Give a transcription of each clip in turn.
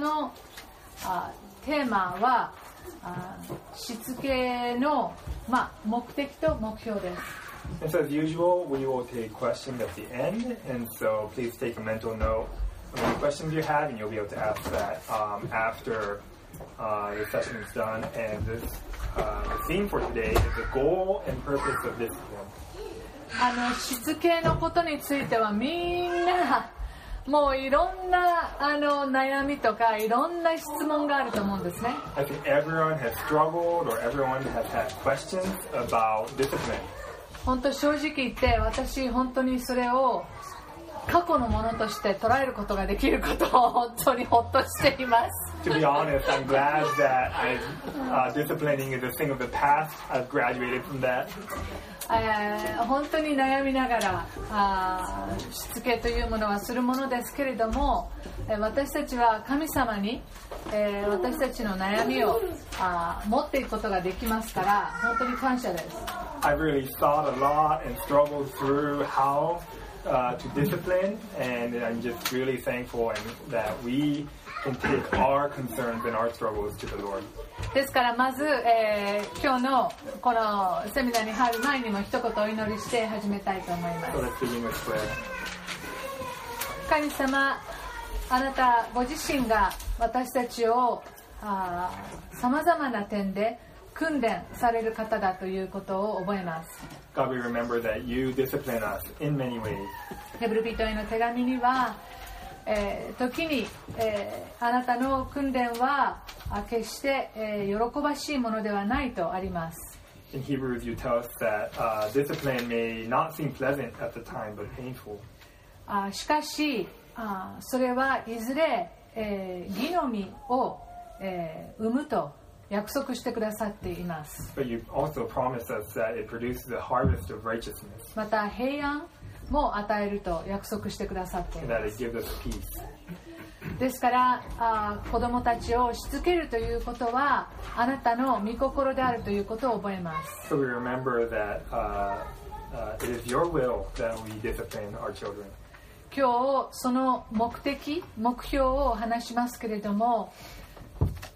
のあテーマはあしつけの、まあ、目的と目標です。And so, as usual, we will take questions at the end. And so, please take a mental note of any questions you have, and you'll be able to ask that um, after uh, the session is done. And this uh, the theme for today is the goal and purpose of discipline. あのしつけのことについてはみんなもういろんなあの悩みとかいろんな質問があると思うんですね I think everyone has struggled, or everyone has had questions about discipline. 本当正直言って私本当にそれを過去のものとして捉えることができることを本当にほっとしています to be honest, I'm glad that I, uh, disciplining is a thing of the past. I've graduated from that. 本当に悩みながらあしつけというものはするものですけれども私たちは神様に、えー、私たちの悩みをあ持っていくことができますから本当に感謝です。I've really thought a lot and struggled through how uh, to discipline, and I'm just really thankful that we ですからまず、えー、今日のこのセミナーに入る前にも一言お祈りして始めたいと思います。神様あなたご自身が私たちをさまざまな点で訓練される方だということを覚えます。God, we people in many V. にはえー時に、えーあなたの訓練はあ決して、えー喜ばしいものではないとあります In Hebrews, you tell us that uh, discipline may not seem pleasant at the time, but painful. あしかしあそれはいずれ、えー義の実を、えー生むと約束してくださっています But you also promise us that it produces a harvest of righteousness また平安も与えると約束してくださっていま.すですからあ子供たちをしつけるということはあなたの御心であるということを覚えます So we remember that uh, uh, it is your will that we discipline our children. 今日その目的目標を話しますけれども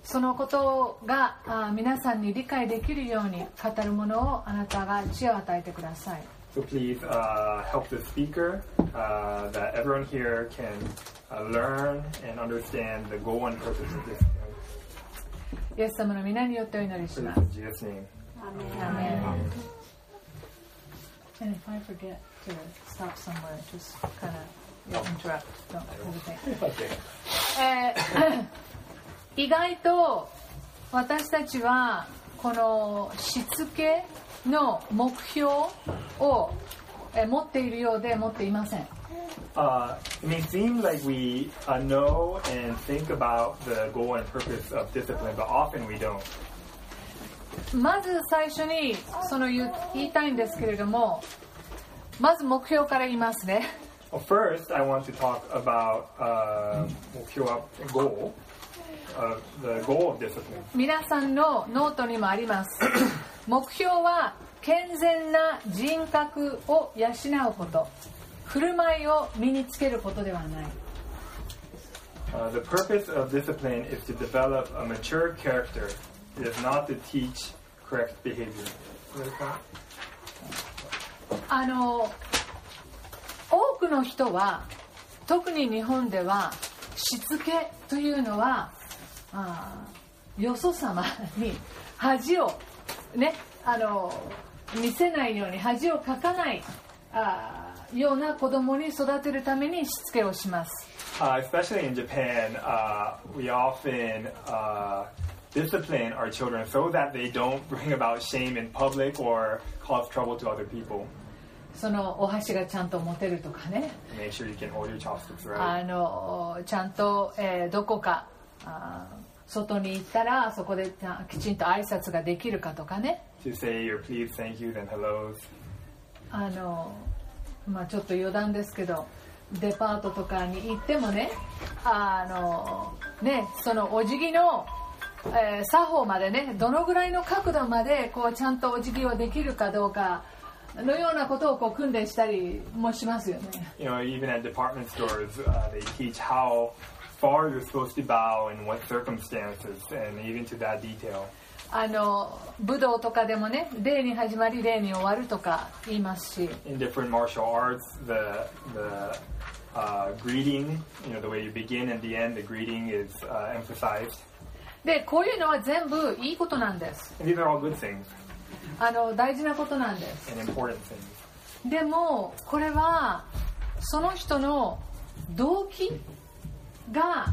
そのことがあ皆さんに理解できるように語るものをあなたが知恵を与えてください please uh, help the speaker uh, that everyone here can uh, learn and understand the goal and purpose of discipline. イエス様の皆によってお祈りし For ま this す in Jesus' name. アーメン And if I forget to stop somewhere, just kind of interrupt. Don't hesitate. Okay. えー意外と私たちはこのしつけの目標 をえー持っているようで持っていません Uh, it may seem like we uh, know and think about the goal and purpose of discipline, but often we don't. まず最初にその言う言いたいんですけれどもまず目標から言いますね Well, first, I want to talk about uh, goal, uh, the goal of discipline. 皆さんのノートにもあります目標は健全な人格を養うこと振る舞いを身につけることではない Uh, the purpose of discipline is to develop a mature character. It is not to teach correct behavior. あの多くの人は特に日本ではしつけというのはあーよそ様に恥をねあの見せないように恥をかかないあーような子供に育てるためにしつけをします Uh, especially in Japan, uh, we often uh, discipline our children so that they don't bring about shame in public or cause trouble to other people. そのお箸がちゃんと持てるとかね Make sure you can hold your chopsticks right. あのちゃんと、えーどこかあー外に行ったらそこできちんと挨拶ができるかとかね to say your please, thank yous, and hellos. あの、まあ、ちょっと余談ですけどデパートとかに行ってもねあのねそのお辞儀の、えー作法までねどのぐらいの角度までこうちゃんとお辞儀をできるかどうかのようなことをこう訓練したりもしますよね。You know, even at department stores, uh, they teach how far you're supposed to bow and what circumstances, and even to that detail. あの武道とかでもね礼に始まり礼に終わるとか言いますし In different martial arts, the the uh, greeting, you know, the way you begin and the end, the greeting is uh, emphasized. でこういうのは全部いいことなんです And these are all good things あの大事なことなんです and important things. でもこれはその人の動機が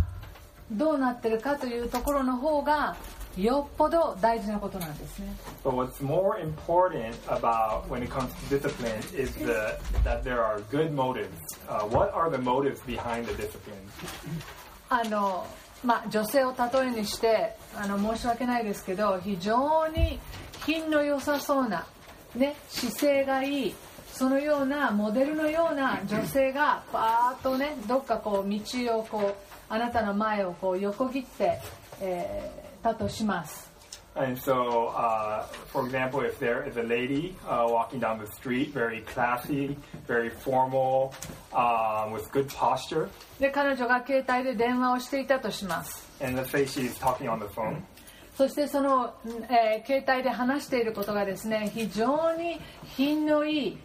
どうなってるかというところの方がよっぽど大事なことなんですね But what's more important about when it comes to discipline is the, that there are good motives. Uh, what are the motives behind the discipline? あのまあ女性を例えにしてあの申し訳ないですけど非常に品の良さそうな、ね、姿勢がいいそのようなモデルのような女性がパーッとねどっかこう道をこうあなたの前をこう横切って、えーたとします And so, uh, for example, if there is a lady uh, walking down the street, very classy, very formal, um, with good posture, で彼女が携帯で電話をしていたとします and let's say she's talking on the phone, そしてその、んえー携帯で話していることがですね非常に品のいい、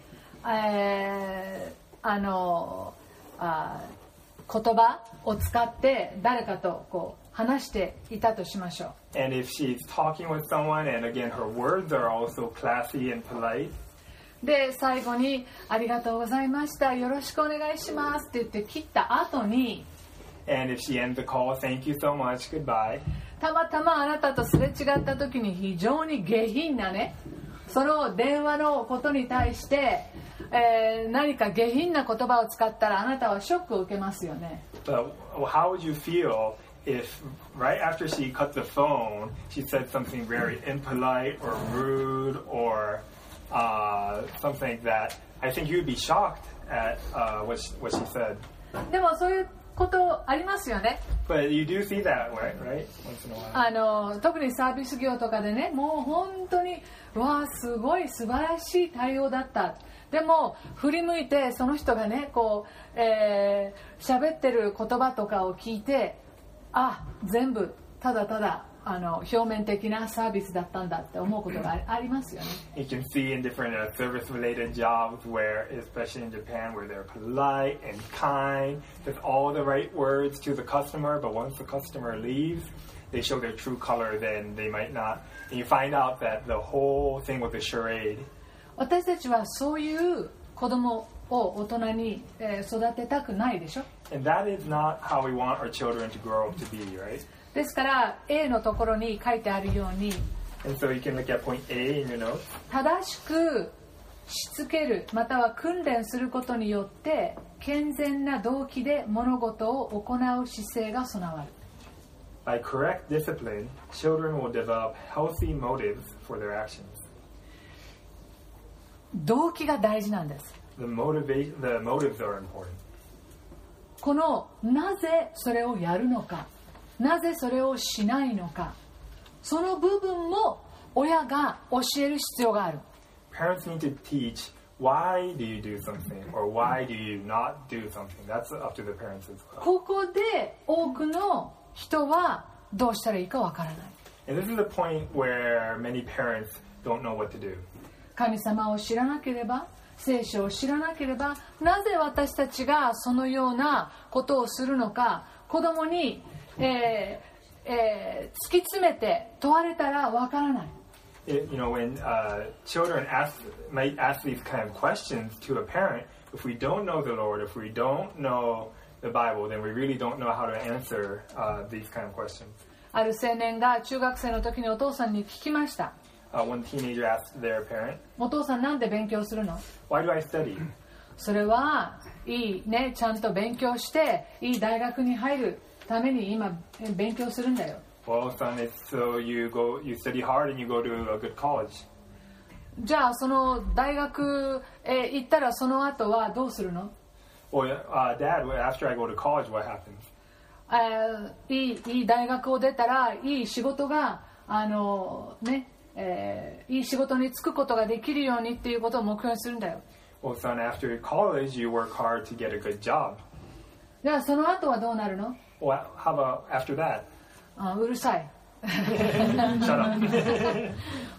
えーあのあ言葉を使って誰かとこう話していたとしましょう。で、最後に、ありがとうございました、よろしくお願いしますって言って切った後に、たまたまあなたとすれ違ったときに非常に下品なねその電話のことに対して、えー、何か下品な言葉を使ったらあなたはショックを受けますよね。If right after she cut the phone, she said something very impolite or rude or uh, something that I think you'd be shocked at uh, what, she, what she said. でもそういうことありますよね But you do see that, right? Right? Once in a while. あの特にサービス業とかでねもう本当にわあすごい素晴らしい対応だったでも振り向いてその人がねこうえー喋ってる言葉とかを聞いてあ全部ただただあの表面的なサービスだったんだって思うことがあありますよね You can see in different uh, service-related jobs where, especially in Japan, where they're polite and kind, with all the right words to the customer, but once the customer leaves, they show their true color, then they might not. And you find out that the whole thing was a charade. 私たちはそういう子供を大人に、えー育てたくないでしょ And that is not how we want our children to grow up to be, right? ですから A のところに書いてあるように And so you can look at point A in your notes. 正しくしつけるまたは訓練することによって健全な動機で物事を行う姿勢が備わる By correct discipline, children will develop healthy motives for their actions. 動機が大事なんです The, motivate, the motives are important. このなぜそれをやるのかなぜそれをしないのかその部分も親が教える必要がある Parents need to teach why do you do something or why do you not do something. That's up to the parents as well. ここで多くの人はどうしたらいいかわからない And this is the point where many parents don't know what to do. 神様を知らなければ聖書を知らなければなぜ私たちがそのようなことをするのか子供に、えーえー突き詰めて問われたらわからない It, you know, when uh, children ask, might ask these kind of questions to a parent, if we don't know the Lord, if we don't know the Bible, then we really don't know how to answer uh, these kind of questions. ある青年が中学生の時にお父さんに聞きました when a teenager asks study? それはいいね、ちゃんと勉強して、いい大学に入るために今、勉強するんだよ。じゃあ、その大学へ行ったら、その後はどうするの?いい大学を出たら、いい仕事があの、ね、えーいい仕事に就くことができるようにっていうことを目標にするんだよ Well, son, after college, you work hard to get a good job. じゃあその後はどうなるの Well, how about after that? あうるさい.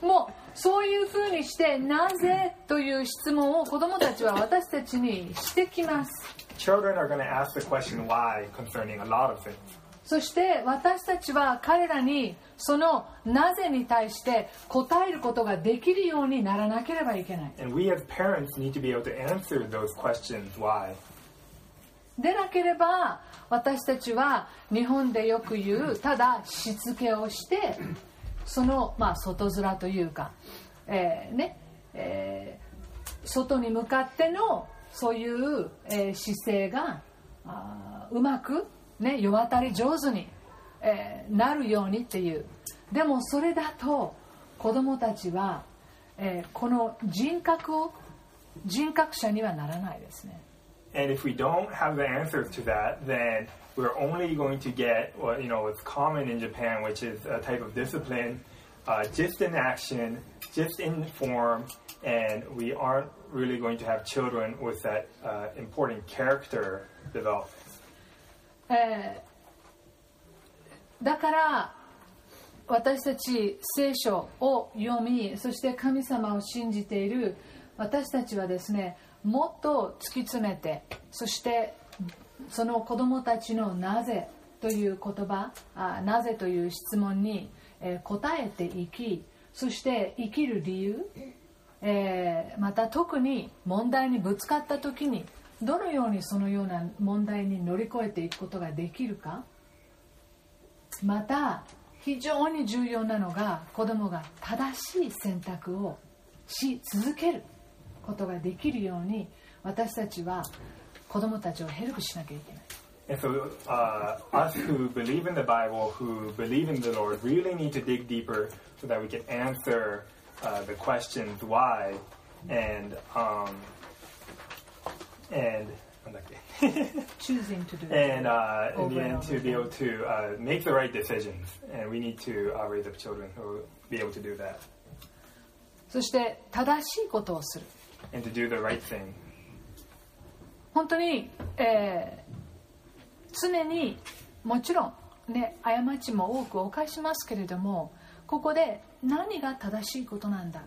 もうそういうふうにしてなぜという質問を子どもたちは私たちにしてきます Children are going to ask the question why concerning a lot of things. そして私たちは彼らにそのなぜに対して答えることができるようにならなければいけない And we as parents need to be able to answer those questions why? でなければ私たちは日本でよく言うただしつけをしてその、まあ、外面というか、えーねえー外に向かってのそういう、えー姿勢がうまく、ね、世渡り上手に、えーなるようにっていうでもそれだと子供たちは、えーこの人格を人格者にはならないですね。And if we don't have the answers to that, then we're only going to get what you know what's common in Japan, which is a type of discipline, uh, just in action, just in form, and we aren't really going to have children with that uh, important character developed. えーだから私たち聖書を読みそして神様を信じている私たちはですねもっと突き詰めてそしてその子供たちの「なぜ」という言葉あなぜという質問に、えー答えていきそして生きる理由、えーまた特に問題にぶつかった時にどのようにそのような問題に乗り越えていくことができるかまた非常に重要なのが子供が正しい選択をし続けることができるように私たちは子供たちをヘルプしなきゃいけない And so, uh, us who believe in the Bible, who believe in the Lord, really need to dig deeper so that we can answer uh, the questions why and um, and choosing to do and uh, in the end to be able to uh, make the right decisions. And we need to uh, raise up children who will be able to do that そして正しいことをする and to do the right thing. 本当に、えー常にもちろんね過ちも多く犯しますけれどもここで何が正しいことなんだっ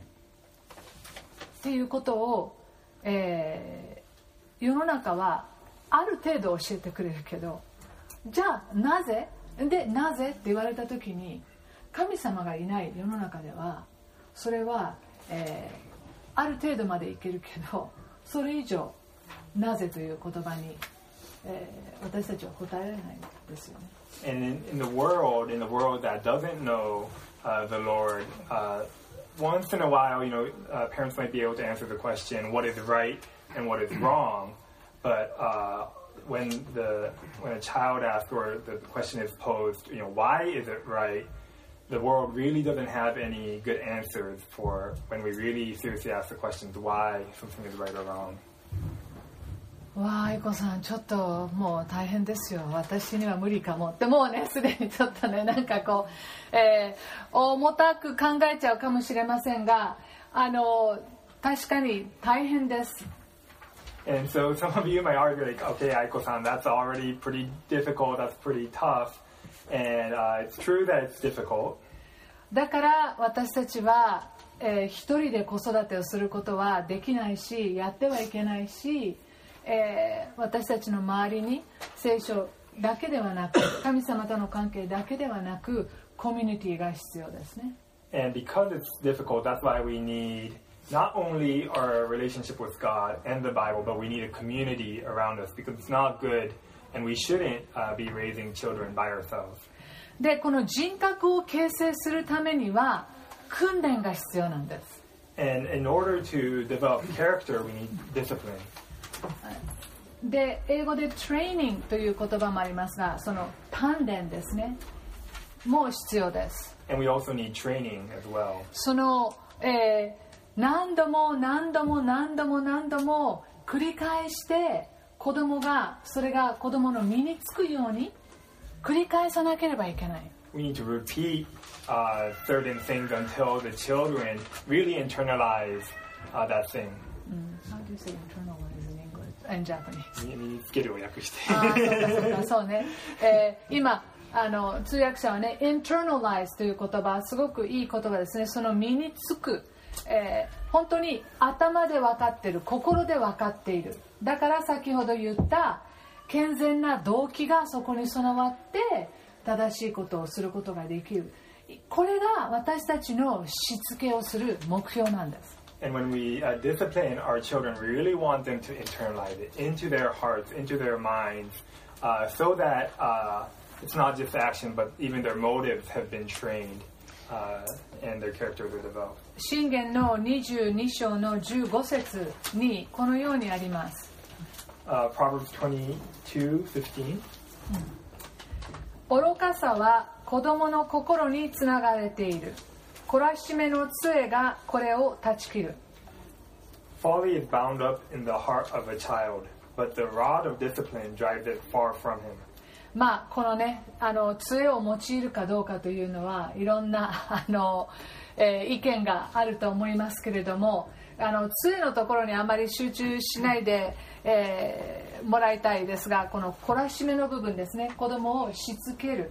ていうことを、えー世の中はある程度教えてくれるけどじゃあなぜでなぜって言われた時に神様がいない世の中ではそれは、えーある程度までいけるけどそれ以上なぜという言葉に、えー私たちは答えられないんですよね。And in, in the world, in the world that doesn't know uh, the Lord, uh, once in a while, you know, uh, parents might be able to answer the question, what is right and what is wrong. But uh, when the when a child asks or the question is posed, you know, why is it right? The world really doesn't have any good answers for when we really seriously ask the questions why something is right or wrong. わあ愛子さんちょっともう大変ですよ私には無理かもってもうねすでにちょっとねなんかこう、えー重たく考えちゃうかもしれませんがあの確かに大変です And so some of you might argue, like, okay, Aiko-san, that's already pretty difficult, that's pretty tough. And uh, it's true that it's difficult. だから私たちは、えー一人で子育てをすることはできないしやってはいけないし、えー私たちの周りに聖書だけではなく神様との関係だけではなくコミュニティが必要ですね And because it's difficult, that's why we need not only our relationship with God and the Bible, but we need a community around us because it's not good and we shouldn't uh, be raising children by ourselves. でこの人格を形成するためには訓練が必要なんです And in order to develop character, we need discipline. で英語でトレーニングという言葉もありますがその鍛錬ですねもう必要です And we also need training as well. その、えー 何度も何度も何度も何度も繰り返して子供がそれが子供の身につくように繰り返さなければいけない we need to repeat uh, certain things until the children really internalize uh, that thing. How do you say internalize in English and Japanese? 身につけるを訳して。あーそうかそうかそうね、えー今あの通訳者はね internalize という言葉すごくいい言葉ですねその身につく、えー本当に頭で分かってる心で分かっているだから先ほど言った健全な動機がそこに備わって正しいことをすることができるこれが私たちのしつけをする目標なんです And when we uh, discipline our children, we really want them to internalize it into their hearts, into their minds, uh, so that uh, it's not just action, but even their motives have been trained uh, and their characters are developed. 信玄の22章の15節にこのようにあります Uh, Proverbs 22 15. 愚かさは子供の心につながれている懲らしめの杖がこれを断ち切る Folly is bound up in the heart of a child, but the rod of discipline drives it far from him. まあこのねあの杖を用いるかどうかというのはいろんな あの、えー意見があると思いますけれどもあの杖のところにあまり集中しないで、えーもらいたいですがこの懲らしめの部分ですね子供をしつける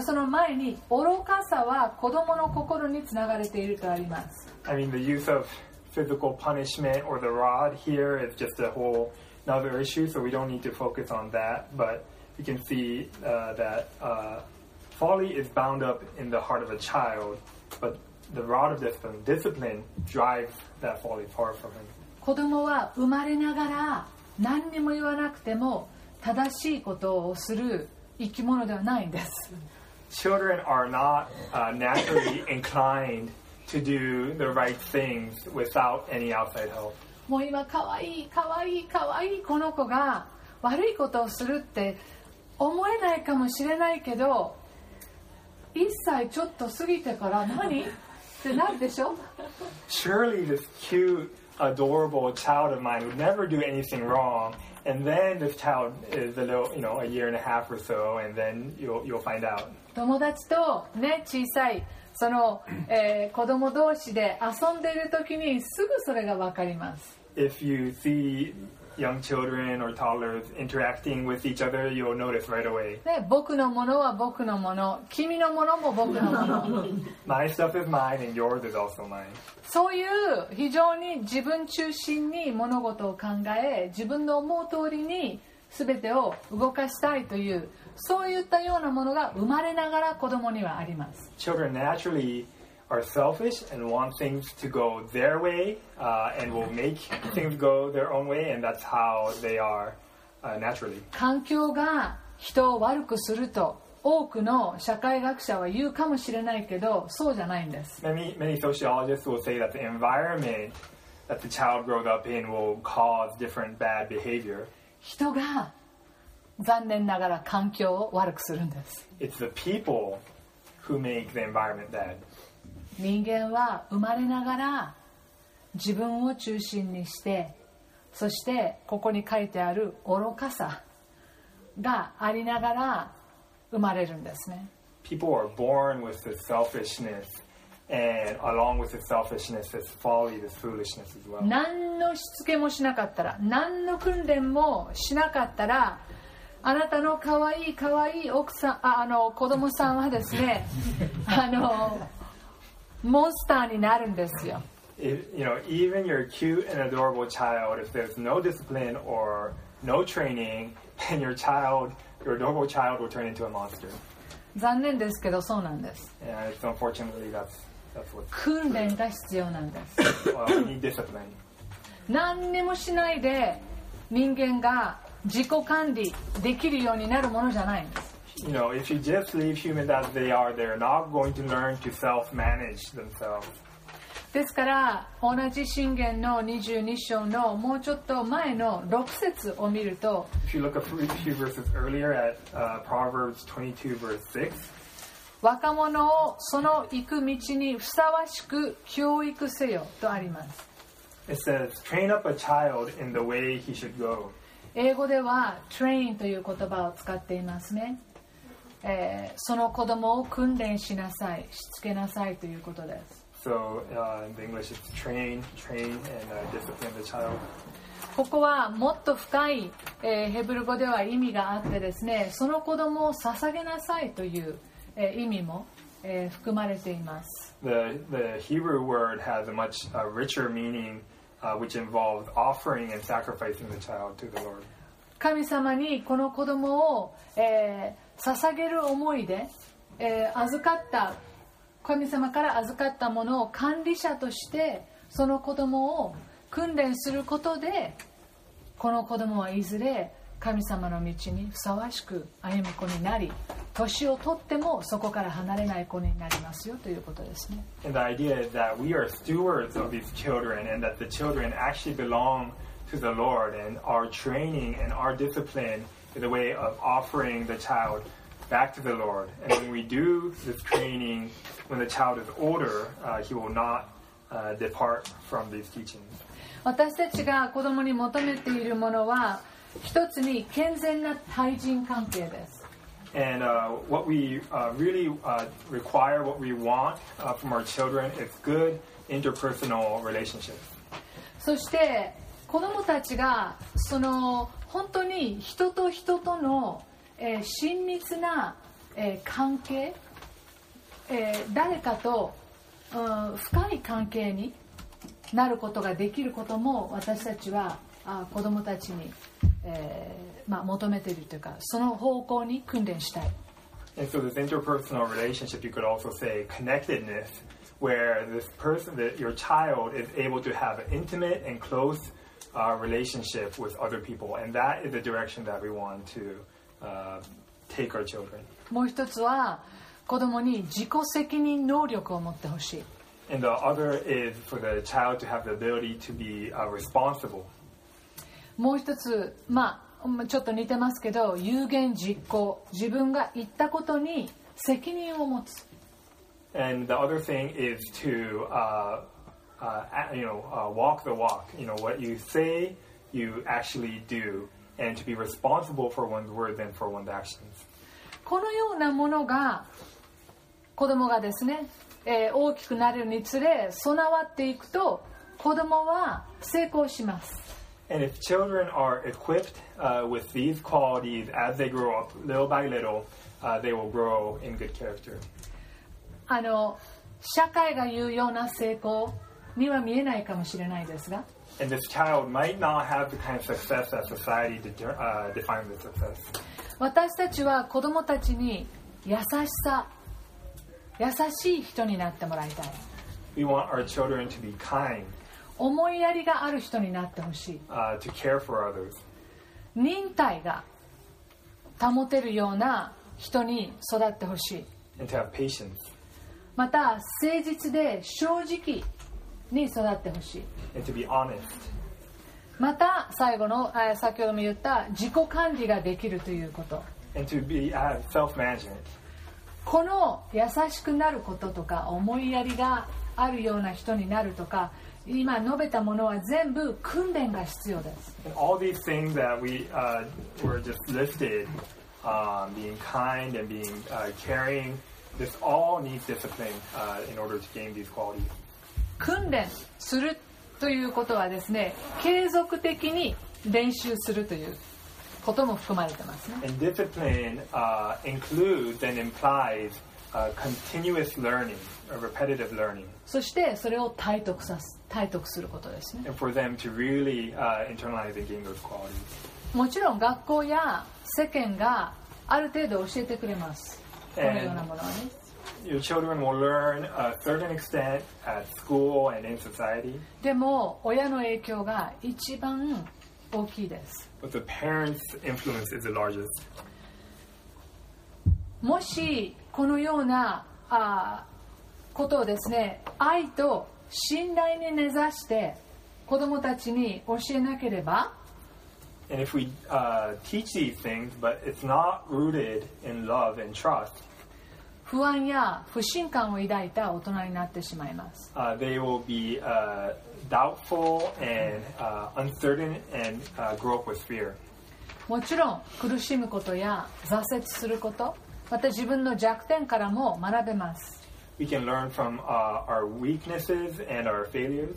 その前に愚かさは子供の心につながれているとあります I mean, the use of physical punishment or the rod here is just a whole another issue, so we don't need to focus on that. But you can see uh, that uh, folly is bound up in the heart of a child, but the rod of discipline, discipline drives that folly far from him. 子供は生まれながら何にも言わなくても正しいことをする生き物ではないんです Children are not uh, naturally inclined to do the right things without any outside help. もう今かわいいかわいいかわいいこの子が悪いことをするって 思えないかもしれないけど1歳ちょっと過ぎてから何ってなるでしょ surely this cute, adorable child of mine would never do anything wrong. And then this child is a little, you know, a year and a half or so, and then you'll you'll find out. 友達とね小さいその、えー子供同士で遊んでいる時にすぐそれが分かります If you see young children or toddlers interacting with each other, you'll notice right away. ね、僕のものは僕のもの君のものも僕のもの My stuff is mine, and yours is also mine. そういう非常に自分中心に物事を考え自分の思う通りに全てを動かしたいというそういったようなものが生まれながら子供にはあります Children naturally are selfish and want things to go their way, uh, and will make things go their own way, and that's how they are uh, naturally. 環境が人を悪くすると多くの社会学者は言うかもしれないけどそうじゃないんです Many many sociologists will say that the environment that the child grows up in will cause different bad behavior. 人が残念ながら環境を悪くするんです It's the people who make the environment bad. 人間は生まれながら自分を中心にしてそしてここに書いてある愚かさがありながら生まれるんですね People are born with this selfishness, and along with this selfishness, this folly, this foolishness as well. 何のしつけもしなかったら何の訓練もしなかったらあなたの可愛い可愛い奥さんああの子供さんはですね あのモンスターになるんですよ。残念ですけど、そうなんです。訓練が必要なんです。何にもしないで人間が自己管理できるようになるものじゃないんです。You know, if you just leave humans as they are, they're not going to learn to self-manage themselves. ですから同じ信玄の22章のもうちょっと前の6節を見ると If you look a few few verses earlier at uh, Proverbs 22, verse 6, 若者をその行く道にふさわしく教育せよとあります it says, "Train up a child in the way he should go." 英語では train という言葉を使っていますね、 えーその子供を訓練しなさいしつけなさいということです So uh, in English, it's train, train, and uh, discipline the child. ここはもっと深い、えーヘブル語では意味があってですねその子供を捧げなさいという、えー意味も、えー含まれています The, the Hebrew word has a much uh, richer meaning, uh, which involves offering and sacrificing the child to the Lord. 神様にこの子供を、えー捧げる思いで、えー預かった神様から預かったものを管理者としてその子供を訓練することでこの子供はいずれ神様の道にふさわしく歩む子になり年を取ってもそこから離れない子になりますよということですね And the idea is that we are stewards of these children and that the children actually belong to the Lord and our training and our discipline is a way of offering the child back to the Lord. And when we do this training, when the child is older, uh, he will not uh, depart from these teachings. 私たちが子供に求めているものは一つに健全な対人関係です And uh, what we uh, really uh, require, what we want uh, from our children is good interpersonal relationships. そして子供たちがその 本当に人と人との、えー親密な、えー関係、えー誰かと、うん深い関係になることができることも私たちはあ子供たちに、えーまあ、求めているというかその方向に訓練したい And so this interpersonal relationship, you could also say connectedness, where this person, that your child is able to have an intimate and close uh, relationship with other people. And that is the direction that we want to uh, take our children. もう一つは子供に自己責任能力を持ってほしい And the other is for the child to have the ability to be uh, responsible. もう一つまあちょっと似てますけど有言実行自分が言ったことに責任を持つ And the other thing is to, uh, uh, a- you know, uh, walk the walk. You know, what you say, you actually do. And to be responsible for one's words and for one's actions. このようなものが子供がですね、えー大きくなるにつれ備わっていくと子供は成功します And if children are equipped uh, with these qualities as they grow up, little by little, uh, they will grow in good character. あの社会が言うような成功 には見えないかもしれないですが。私たちは子供たちに優しさ、優しい人になってもらいたい。思いやりがある人になってほしい。Uh, to care 忍耐が保てるような人に育ってほしい。また、誠実で正直。に育ってほしい and to be honest. また最後のえー先ほども言った自己管理ができるということ and to be self-management. この優しくなることとか思いやりがあるような人になるとか今述べたものは全部訓練が必要です we uh, listed, um, being kind and being uh, caring, this all needs discipline uh, in order to gain these qualities. 訓練するということはですね継続的に練習するということも含まれてますね And discipline uh, includes and implies uh, continuous learning, uh, repetitive learning, そしてそれを体得さす体得することですね and for them to really uh, internalize and gain those qualities. もちろん学校や世間がある程度教えてくれますこのようなものはね Your children will learn a certain extent at school and in society, でも親の影響が一番大きいです but the parents' influence is the largest. もしこのようなあーことをですね愛と信頼に根ざして子供たちに教えなければ And if we uh, teach these things, but it's not rooted in love and trust, 不安や不信感を抱いた大人になってしまいます uh, they will be uh, doubtful and uh, uncertain and uh, grow up with fear. もちろん苦しむことや挫折することまた自分の弱点からも学べます We can learn from uh, our weaknesses and our failures.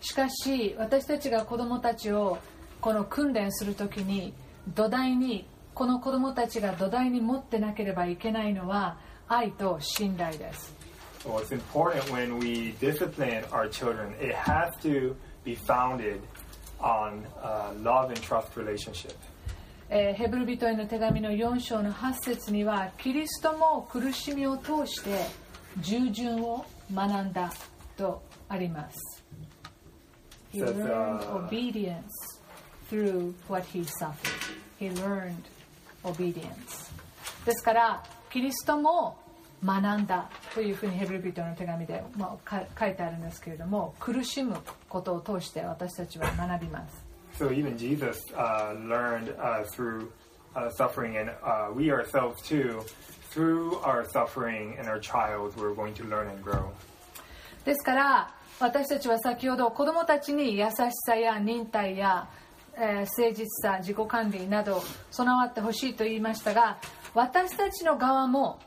しかし私たちが子どもたちをこの訓練するときに土台にこの子どもたちが土台に持ってなければいけないのは愛と信頼です。ヘブル人への手紙の4章の8節にはキリストも苦しみを通して従順を学んだとあります。ですからキリストも学んだというふうにヘブル人の手紙で、まあ、か書いてあるんですけれども苦しむことを通して私たちは学びます So even Jesus uh, learned uh, through uh, suffering, and uh, we ourselves too, through our suffering and our trials, we're going to learn and grow. ですから私たちは先ほど子どもたちに優しさや忍耐や、えー誠実さ自己管理など備わってほしいと言いましたが私たちの側も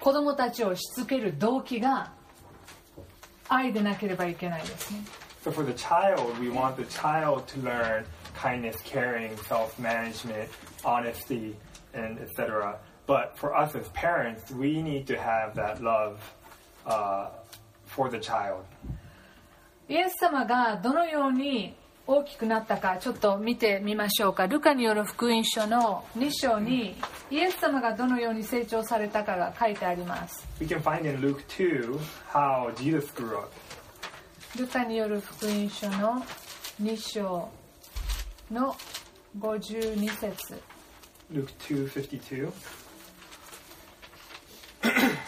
子どもたちをしつける動機が愛でなければいけないですね So for the child, we want the child to learn kindness, caring, self-management, honesty, and etc. But for us as parents, we need to have that love uh, for the child. イエス様がどのように大きくなったかちょっと見てみましょうかルカによる福音書の2章にイエス様がどのように成長されたかが書いてあります We can find in Luke 2 how Jesus grew up. ルカによる福音書の2章の52節 Luke 2:52.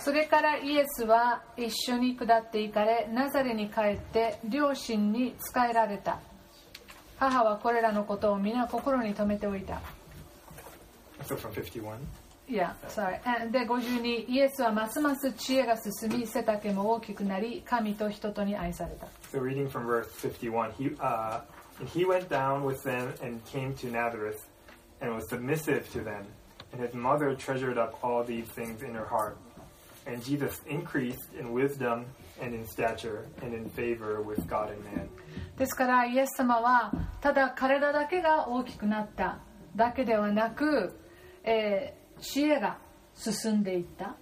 それからイエスは一緒に下って行かれナザレに帰って両親に仕えられた母はこれらのことを皆心に留めておいた So from 51. いや、sorry. あで、52、イエスはますます知恵が進み、背丈も大きくなり、神と人とに愛された。So reading from verse 51, he uh, and he went down with them and came to Nazareth, and was submissive to them. And his mother treasured up all these things in her heart. And Jesus increased in wisdom and in stature and in favor with God and man. ですから、イエス様は、ただ彼らだけが大きくなっただけではなく、えー知恵が進んでいった。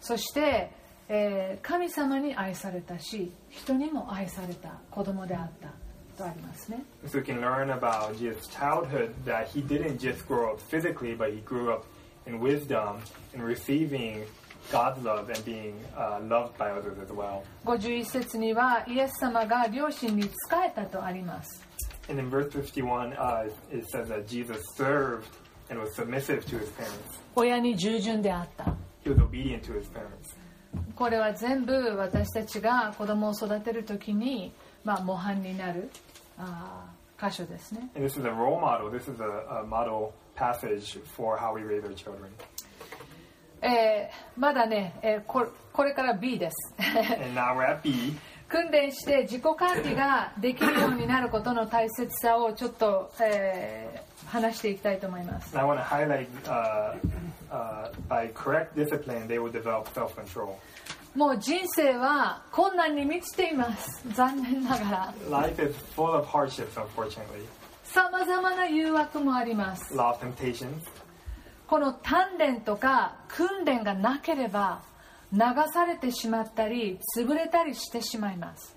そして、えー神様に愛されたし、人にも愛された子供であったとありますね。So we can learn about Jesus' childhood that he didn't just grow up physically, but he grew up in wisdom and receiving God's love and being uh, loved by others as well. 51節には、イエス様が両親に仕えたとあります。 And in verse 51, uh, it says that Jesus served and was submissive to his parents. 親に従順であった。 He was obedient to his parents. これは全部私たちが子供を育てるときに、まあ、模範になるあー箇所ですね。 And this is a role model. This is a, a model passage for how we raise our children. えー、まだね、えーこ、これから B です。訓練して自己管理ができるようになることの大切さをちょっと、えー、話していきたいと思います。もう人生は困難に満ちています、残念ながら。さまざまな誘惑もあります。この鍛錬とか訓練がなければ流されてしまったり潰れたりしてしまいます。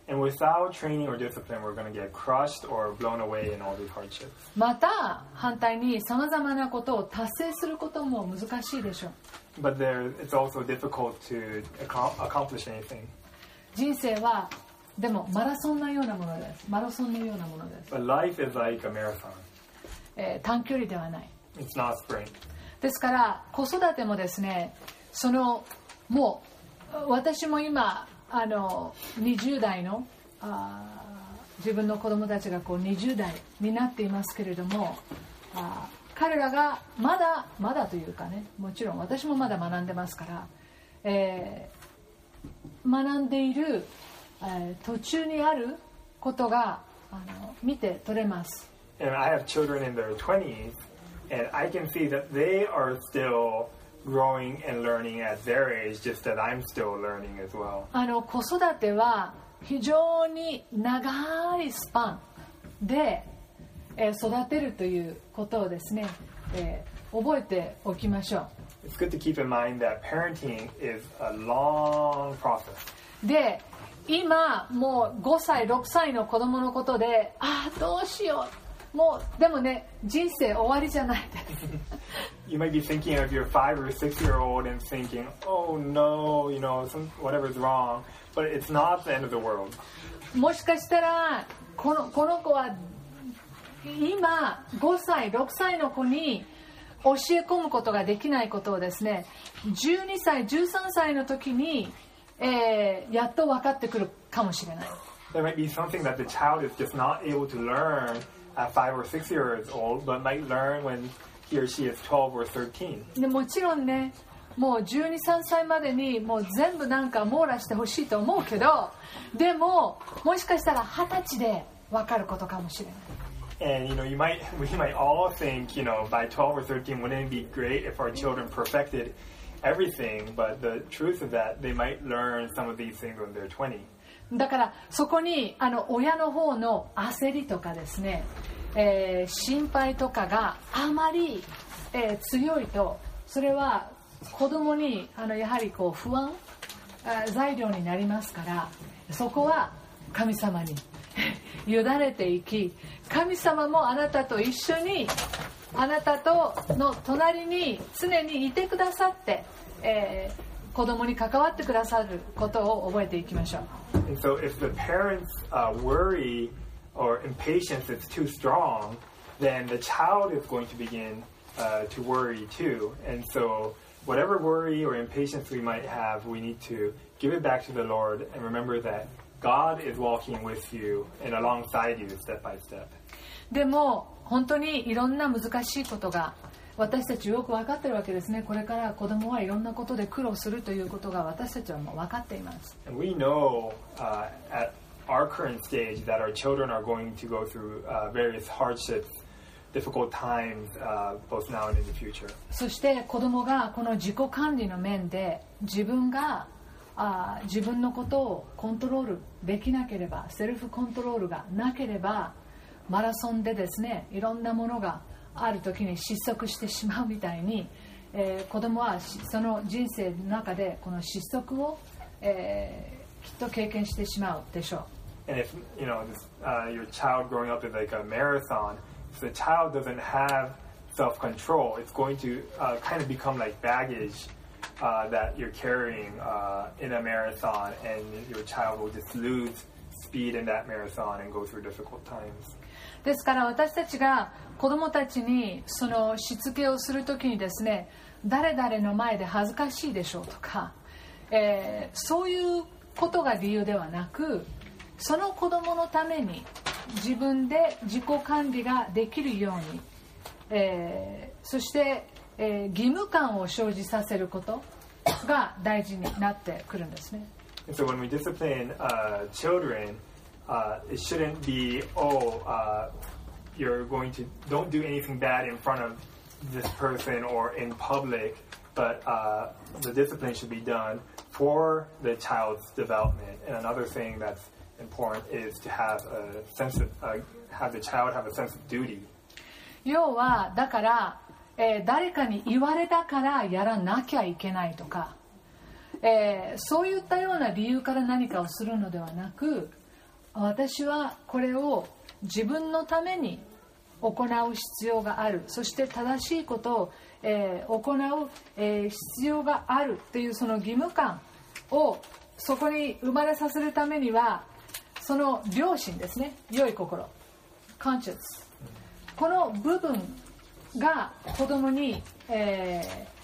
また反対にさまざまなことを達成することも難しいでしょう。人生はでもマラソンのようなものです。マラソンのようなものです。But life is like a marathon. 短距離ではない。It's not sprint. ですから子育てもですねそのもう私も今あの20代のあ自分の子供たちがこう20代になっていますけれどもあ彼らがまだまだというかねもちろん私もまだ学んでますから、えー学んでいる、えー途中にあることがあの見て取れます。And I have children in their 20s, and I can see that they are still growing and learning at their age, just that I'm still learning as well. あの子育ては非常に長いスパンで、えー育てるということをですね、えー覚えておきましょ It's good to keep in mind that parenting is a long process. うで今もう5歳6歳の子供のことでああどうしようもうでもね人生終わりじゃないです You might be thinking of your five or six year old and thinking, oh no, you know, some, whatever's wrong. But it's not the end of the world. もしかしたらこのこの子は今5歳6歳の子に教え込むことができないことをですね12歳13歳の時に、えーやっと分かってくるかもしれない There might be something that the child is just not able to learn at five or six years old, but might learn when he or she is 12 or 13. でもちろんねもう1 2 3歳までにもう全部なんか網羅してほしいと思うけどでももしかしたら二十歳で分かることかもしれない And you know, you might we might all think, you know, by 12 or 13, wouldn't it be great if our children perfected everything? But the truth is that they might learn some of these things when they're 20. だからそこにあの親の方の焦りとかですね、えー心配とかがあまり、えー強いとそれは子供にあのやはりこう不安材料になりますからそこは神様に 委ねていき神様もあなたと一緒にあなたとの隣に常にいてくださって、えー子供に関わってくださることを覚えていきましょう。And so, if the parents' uh, worry or impatience is too strong, then the child is going to begin uh, to worry too. And so, whatever worry or impatience we might have, we need to give it back to the Lord and remember that God is walking with you and alongside you step by step. でも本当にいろんな難しいことが私たちよく分かってるわけですねこれから子供はいろんなことで苦労するということが私たちはもう分かっています we know uh, at our current stage that our children are going to go through uh, various hardships, difficult times, uh, both now and in the future. そして子供がこの自己管理の面で自分があー自分のことをコントロールできなければセルフコントロールがなければマラソンでですねいろんなものがある時に失速してしまうみたいに、えー子供はその人生の中でこの失速を、えーきっと経験してしまうでしょう And if you know this, uh, your child growing up is like a marathon, if the child doesn't have self-control, it's going to uh, kind of become like baggage uh, that you're carrying uh, in a marathon, and your child will just lose speed in that marathon and go through difficult times. ですから私たちが子供たちにそのしつけをするときにですね誰々の前で恥ずかしいでしょうとか、えーそういうことが理由ではなくその子供のために自分で自己管理ができるように、えーそして、えー義務感を生じさせることが大事になってくるんですね。So when we discipline uh, children, uh, it shouldn't be, oh, uh, you're going to, don't do anything bad in front of this person or in public, but uh, the discipline should be done for the child's development. And another thing that's important is to have a sense of, uh, have the child have a sense of duty. 要はだから、えー誰かに言われたからやらなきゃいけないとか、えーそういったような理由から何かをするのではなく 私はこれを自分のために行う必要がある。そして正しいことを、えー行う、えー必要があるっていうその義務感をそこに生まれさせるためにはその良心ですね。良い心。conscience この部分が子供に、えー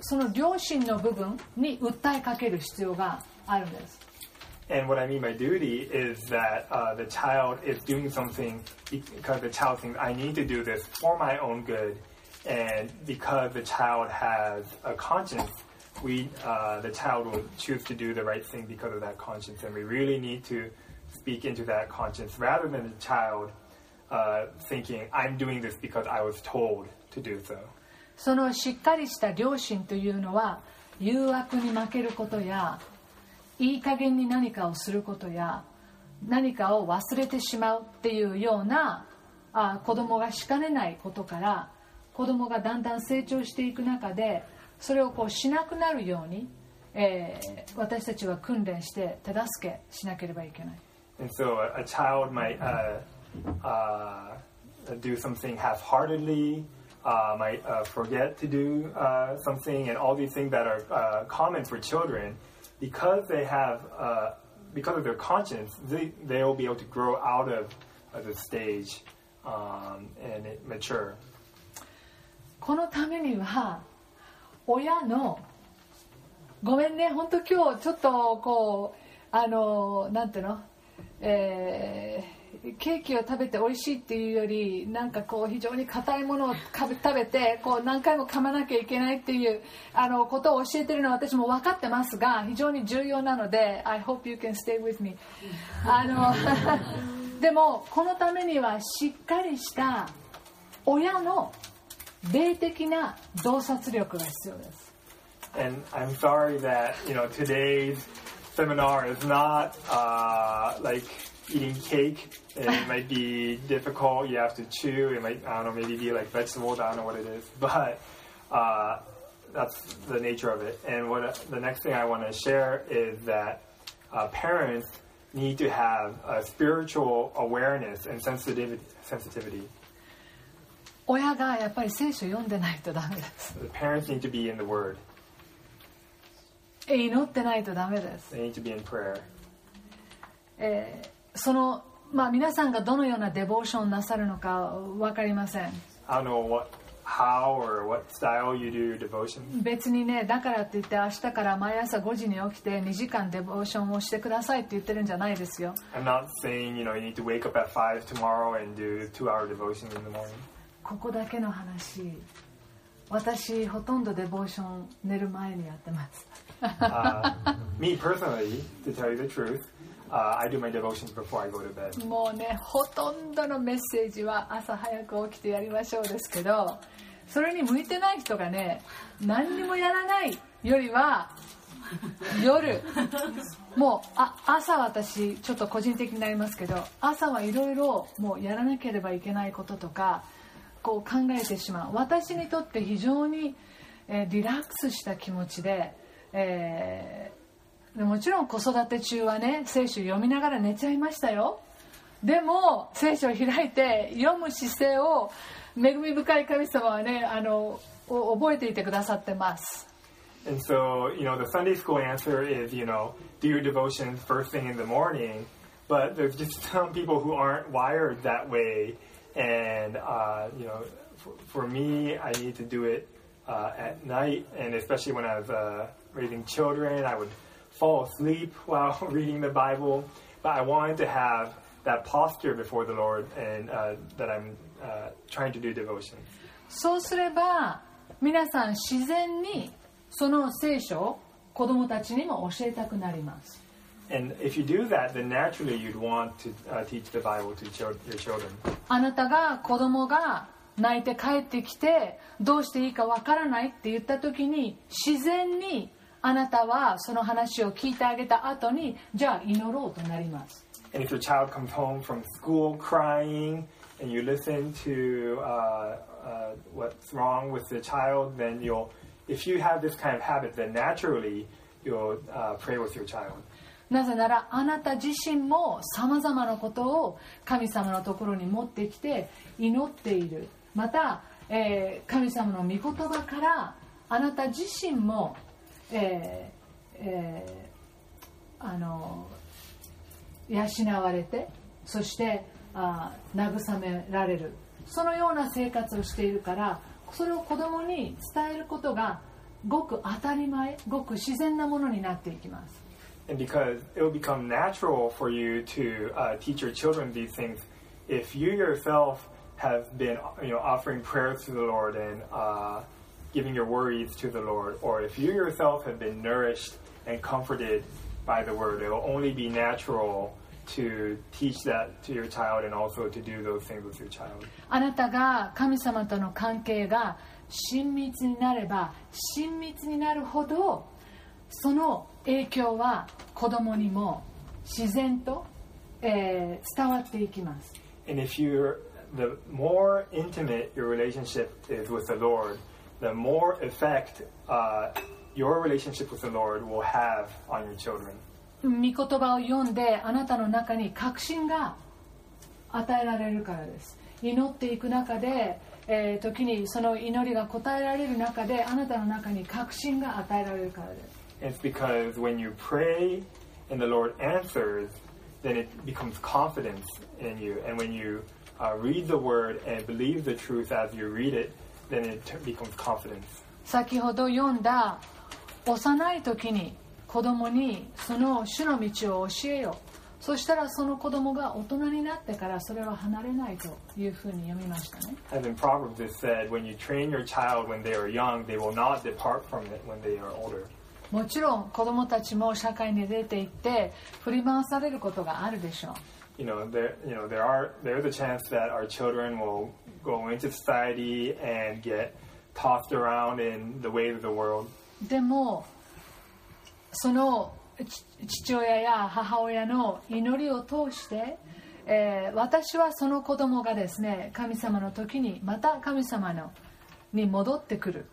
その良心の部分に訴えかける必要があるんです。And what I mean by duty is that uh, the child is doing something because the child thinks, I need to do this for my own good. And because the child has a conscience, we, uh, the child will choose to do the right thing because of that conscience. And we really need to speak into that conscience rather than the child uh, thinking, I'm doing this because I was told to do so. そのしっかりした良心というのは誘惑に負けることや いい加減に何かをすることや何かを忘れてしまうっていうようなあ子供がしかねないことから子供がだんだん成長していく中でそれをこうしなくなるように、えー私たちは訓練して手助けしなければいけない。And so a, a child might uh, uh, do something half-heartedly, uh, might uh, forget to do uh, something, and all these things that are uh, common for children, because they have, uh, because of their conscience, they they will be able to grow out of, of the stage um, and it mature. このためには親のごめんね本当今日ちょっとこうあのなんていうの、えー ケーキを食べて美味しいっていうよりなんかこう非常に硬いものをか食べてこう何回も噛まなきゃいけないっていうあのことを教えてるのは私も分かってますが非常に重要なので I hope you can stay with me. あの でもこのためにはしっかりした親の霊的な洞察力が必要です。And I'm sorry that you know today's seminar is not uh, like eating cake. It might be difficult. You have to chew. It might I don't know maybe be like vegetables. I don't know what it is, but uh, that's the nature of it. And what the next thing I want to share is that uh, parents need to have a spiritual awareness and sensitivity. Sensitivity. 親がやっぱり聖書を読んでないとダメです The parents need to be in the Word. え祈ってないとダメです、 They need to be in prayer. えー その、まあ、皆さんがどのようなデボーションをなさるのか分かりません。I 別にねだからって言って明日から毎朝5時に起きて2時間デボーションをしてくださいって言ってるんじゃないですよ。ここだけの話私ほとんどデボーション寝る前にやってます。uh, uh, I do my devotions before I go to bed. もうねほとんどのメッセージは朝早く起きてやりましょうですけどそれに向いてない人がね何にもやらないよりは夜もうあ朝私ちょっと個人的になりますけど朝はいろいろもうやらなければいけないこととかこう考えてしまう私にとって非常に、えーリラックスした気持ちで、えーもちろん子育て中はね聖書読みながら寝ちゃいましたよでも聖書を開いて読む姿勢を恵み深い神様はねあの覚えていてくださってます And so, you know, the Sunday school answer is, you know, do your devotions first thing in the morning. But there's just some people who aren't wired that way. And, uh, you know, for, for me, I need to do it uh, at night. And especially when I was uh, raising children, I would fall asleep while reading the Bible. But I wanted to have that posture before the Lord and uh, that I'm uh, trying to do devotion. そうすれば皆さん自然にその聖書を子供たちにも教えたくなります And if you do that, then naturally you'd want to uh, teach the Bible to your children. あなたが子供が泣いて帰ってきてどうしていいかわからないって言った時に自然にあなたはその話を聞いてあげた後にじゃあ祈ろうとなります And if your child comes home from school crying and you listen to uh, uh, what's wrong with the child, then you'll, if you have this kind of habit, then naturally you'll uh, pray with your child. なぜならあなた自身もさまざまなことを神様のところに持ってきて祈っているまた、えー神様の御言葉からあなた自身も、えーえーあの養われてそしてあ慰められるそのような生活をしているからそれを子供に伝えることがごく当たり前ごく自然なものになっていきます And because it will become natural for you to uh, teach your children these things, if you yourself have been, you know, offering prayers to the Lord and uh, giving your worries to the Lord, or if you yourself have been nourished and comforted by the Word, it will only be natural to teach that to your child and also to do those things with your child. あなたが神様との関係が親密になれば親密になるほどその影響は子供にも自然と、えー伝わっていきます And if you're the more intimate your relationship is with the Lord, the more effect uh, your relationship with the Lord will have on your children. 御言葉を読んであなたの中に確信が与えられるからです祈っていく中で、えー時にその祈りが答えられる中であなたの中に確信が与えられるからです It's because when you pray and the Lord answers, then it becomes confidence in you. And when you uh, read the word and believe the truth as you read it, 先ほど読んだ幼いときに子どもにその種の道を教えよそしたらその子どもが大人になってからそれを離れないというふうに読みましたね。もちろん子どもたちも社会に出ていって振り回されることがあるでしょう。You know, there, you know, there are there's a chance that our children will go into society and get tossed around in the ways of the world. でもその父親や母親の祈りを通して、えー私はその子供がですね神様の時にまた神様のに戻ってくる、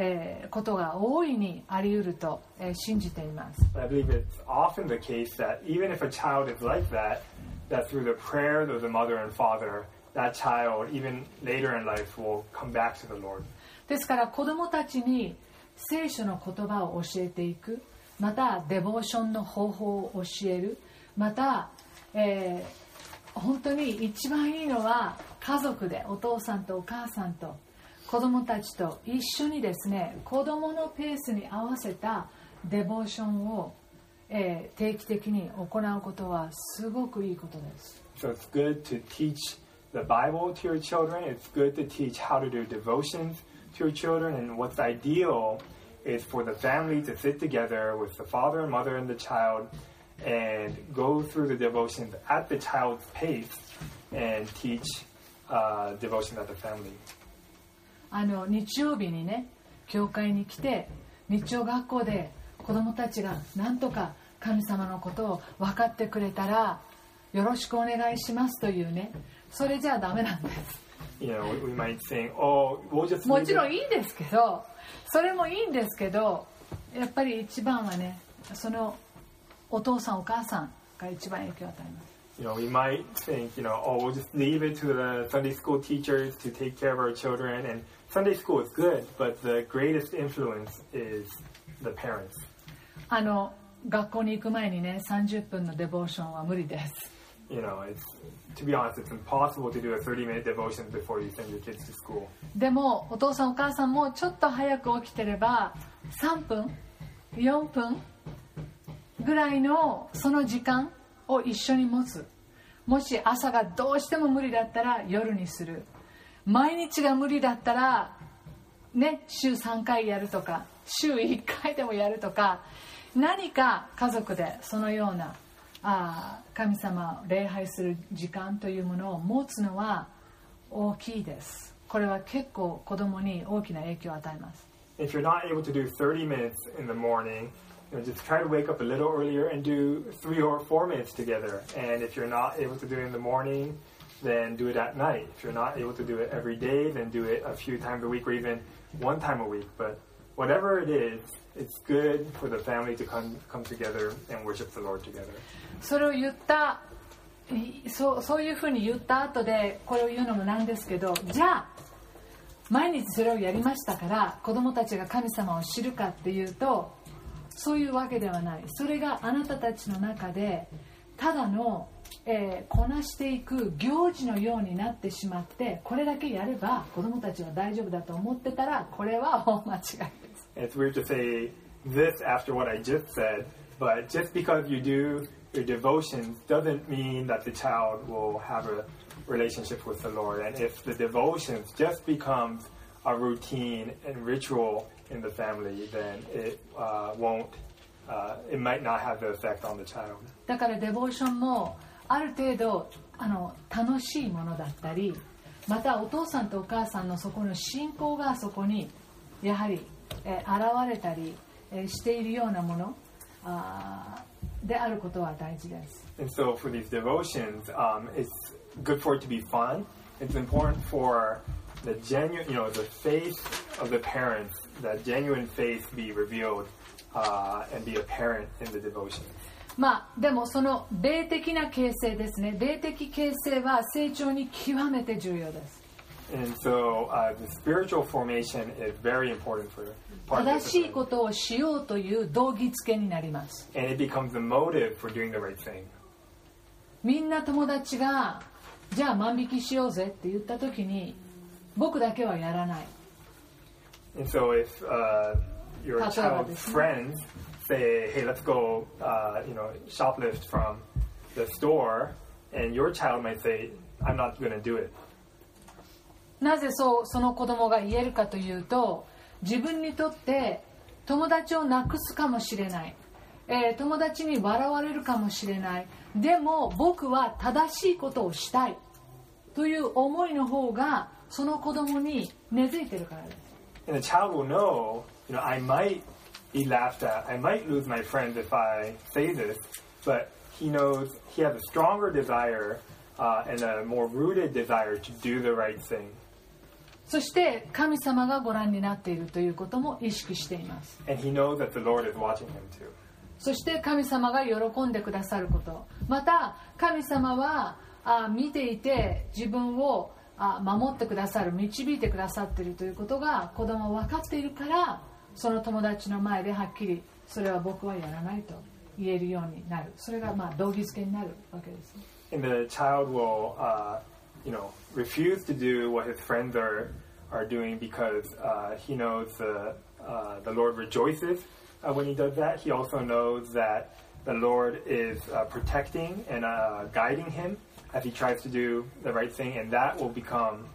えー、ことが大いにあり得ると、えー、信じています。ですから子供たちに聖書の言葉を教えていく、またデボーションの方法を教える、また、えー、本当に一番いいのは家族でお父さんとお母さんと。子供たちと一緒にですね子供のペースに合わせたデボーションを、えー定期的に行うことはすごくいいことです So it's good to teach the Bible to your children. It's good to teach how to do devotions to your children. And what's ideal is for the family to sit together with the father and mother and the child and go through the devotions at the child's pace and teach uh, devotions at the family. あの日曜日にね教会に来て日曜学校で子どもたちがなんとか神様のことを分かってくれたらよろしくお願いしますというねそれじゃだめなんです、もちろんいいんですけどそれもいいんですけどやっぱり一番はねそのお父さんお母さんが一番影響を与えます Sunday school is good, but the greatest influence is the parents. あの学校に行く前にね30分のデボーションは無理です You know, it's to be honest, it's impossible to do a 30-minute devotion before you send your kids to school. でもお父さんお母さんもちょっと早く起きてれば3分4分ぐらいのその時間を一緒に持つもし朝がどうしても無理だったら夜にする毎日が無理だったらね週3回やるとか週1回でもやるとか何か家族でそのようなあ神様を礼拝する時間というものを持つのは大きいですこれは結構子供に大きな影響を与えます If you're not able to do 30 minutes in the morning, you know, just try to wake up a little earlier and do three or four minutes together. And if you're not able to do it in the morning, then do it at night. If you're not able to do it every day, then do it a few times a week or even one time a week. But whatever it is, it's good for the family to come, come together and worship the Lord together. それを言ったそうそういうふうに言った後でこれを言うのもなんですけどじゃあ毎日それをやりましたから子供たちが神様を知るかっていうとそういうわけではないそれがあなたたちの中でただの、えーこなしていく行事のようになってしまってこれだけやれば子供たちは大丈夫だと思ってたらこれは大間違いです It's weird to say this after what I just said, but just because you do your devotions doesn't mean that the child will have a relationship with the Lord. And if the devotions just becomes a routine and ritual in the family, then it uh, won't uh, it might not have the effect on the child. だからデボーションもある程度あの楽しいものだったりまたお父さんとお母さんのそこの信仰がそこにやはり、えー現れたり、えーしているようなものあであることは大事です。And so for these devotions, um, it's good for it to be fun. It's important for the genuine, you know, the faith of the parents, that genuine faith be revealed uh, and be apparent in the devotion. まあ、でもその霊的な形成ですね。霊的形成は成長に極めて重要です。So, uh, 正しいことをしようという動機付けになります。Right、みんな友達がじゃあ万引きしようぜって言った時に僕だけはやらない。And so if, uh, say, "Hey, let's go," uh, you know, shoplift from the store, and your child might say, "I'm not going to do it," なぜそうその子供が言えるかというと自分にとって友達をなくすかもしれない、えー友達に笑われるかもしれないでも僕は正しいことをしたいという思いの方がその子供に根付いてるからです and the child will know, you know, I might be laughed at, I might lose my friends if I say this, but he knows he has a stronger desire uh, and a more rooted desire to do the right thing, そして神様がご覧になっているということも意識しています and he knows that the Lord is watching him too. そして神様が喜んでくださることまた神様はあ見ていて自分をあ守ってくださる導いてくださっているということが子供は分かっているからその友達の前ではっきりそれは僕はやらないと言えるようになるそれがまあ動機づけになるわけですね and the child will, uh, you know, refuse to do what his friends are are doing because uh, he knows the uh, the Lord rejoices uh, when he does that. He also knows that the Lord is uh, protecting and uh, guiding him as he tries to do the right thing, and that will become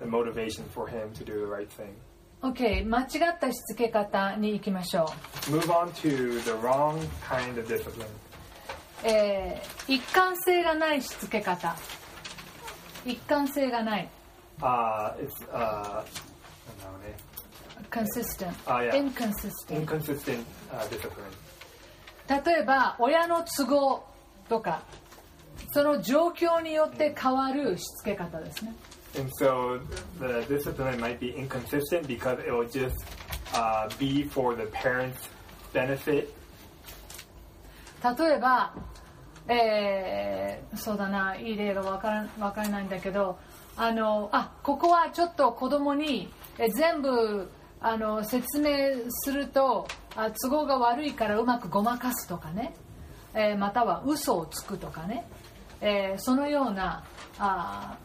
the motivation for him to do the right thing. OK 間違ったしつけ方に行きましょ Move on to the wrong kind of discipline. う、えー一貫性がないしつけ方一貫性がない Uh, it's uh, no, eh, consistent Ah, yeah. inconsistent inconsistent uh, discipline. 例えば親の都合とかその状況によって変わるしつけ方ですね And so the discipline might be inconsistent because it will just uh, be for the parents' benefit. 例えば、えーそうだないい例がわからわからないんだけどあのあここはちょっと子供にえー全部あの説明するとあ都合が悪いからうまくごまかすとかね、えーまたは嘘をつくとかね、えーそのようなあ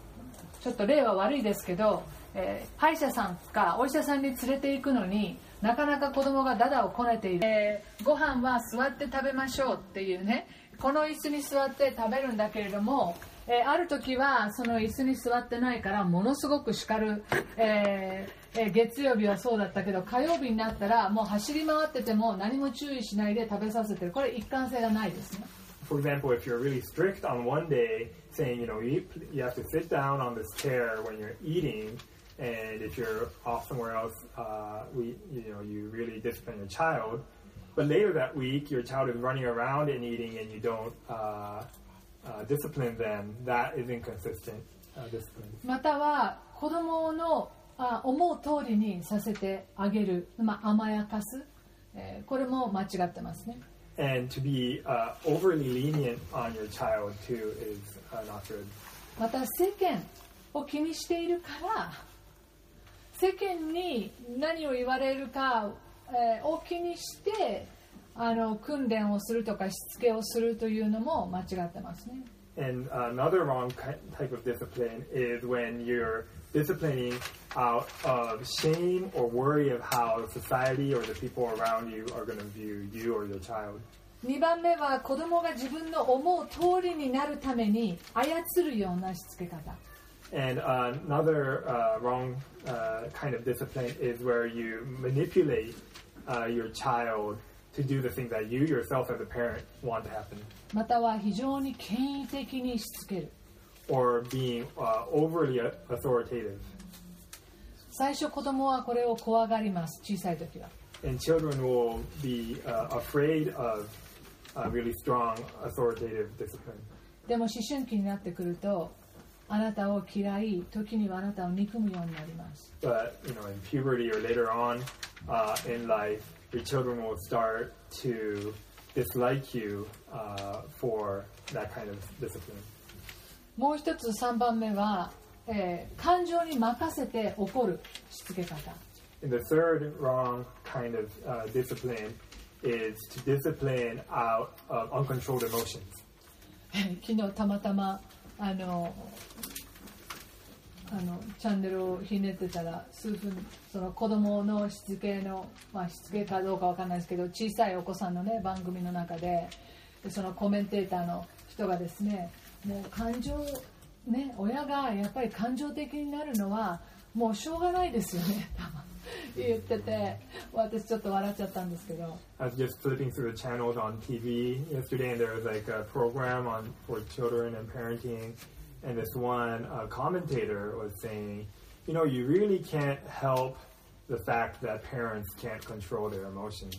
ちょっと例は悪いですけど、えー歯医者さんかお医者さんに連れて行くのになかなか子供がダダをこねている、えーご飯は座って食べましょうっていうねこの椅子に座って食べるんだけれども、えーある時はその椅子に座ってないからものすごく叱る、えーえー月曜日はそうだったけど火曜日になったらもう走り回ってても何も注意しないで食べさせてる。これ一貫性がないですね。For example, if you're really strict on one day, saying you know you, eat, you have to sit down on this chair when you're eating, and if you're off somewhere else, uh, we you know you really discipline your child. But later that week, your child is running around and eating, and you don't uh, uh, discipline them. That is inconsistent uh, discipline. または子供のあ思う通りにさせてあげる、まあ、甘やかす、えーこれも間違ってますね And to be uh, overly lenient on your child too is uh, not good. また世間を気にしているから世間に何を言われるか、えーを気にしてあの訓練をするとかしつけをするというのも間違ってますね And another wrong type of discipline is when you're disciplining out of shame or worry of how society or the people around you are going to view you or your child. 2番目は子供が自分の思う通りになるために操るようなしつけ方 And uh, another uh, wrong uh, kind of discipline is where you manipulate uh, your child to do the things that you yourself as a parent want to happen, または非常に権威的にしつける or being uh, overly uh, authoritative. 最初子供はこれを怖がります小さい時は And children will be uh, afraid of uh, really strong authoritative discipline. でも思春期になってくるとあなたを嫌い時にはあなたを憎むようになります But you know, in puberty or later on uh, in life, your children will start to dislike you uh, for that kind of discipline. もう一つ3番目は、えー感情に任せて怒るしつけ方 And the third wrong kind of uh, discipline is to discipline out of uncontrolled emotions. 昨日たまたまあのあのチャンネルをひねってたら数分その子供のしつけの、まあ、しつけかどうかわかんないですけど小さいお子さんのね番組の中ででそのコメンテーターの人がですねもう感情ね親がやっぱり感情的になるのはもうしょうがないですよね言ってて私ちょっと笑っちゃったんですけど I was just flipping through the channels on TV yesterday, and there was like a program on for children and parenting, and this one uh, commentator was saying, you know, you really can't help the fact that parents can't control their emotions.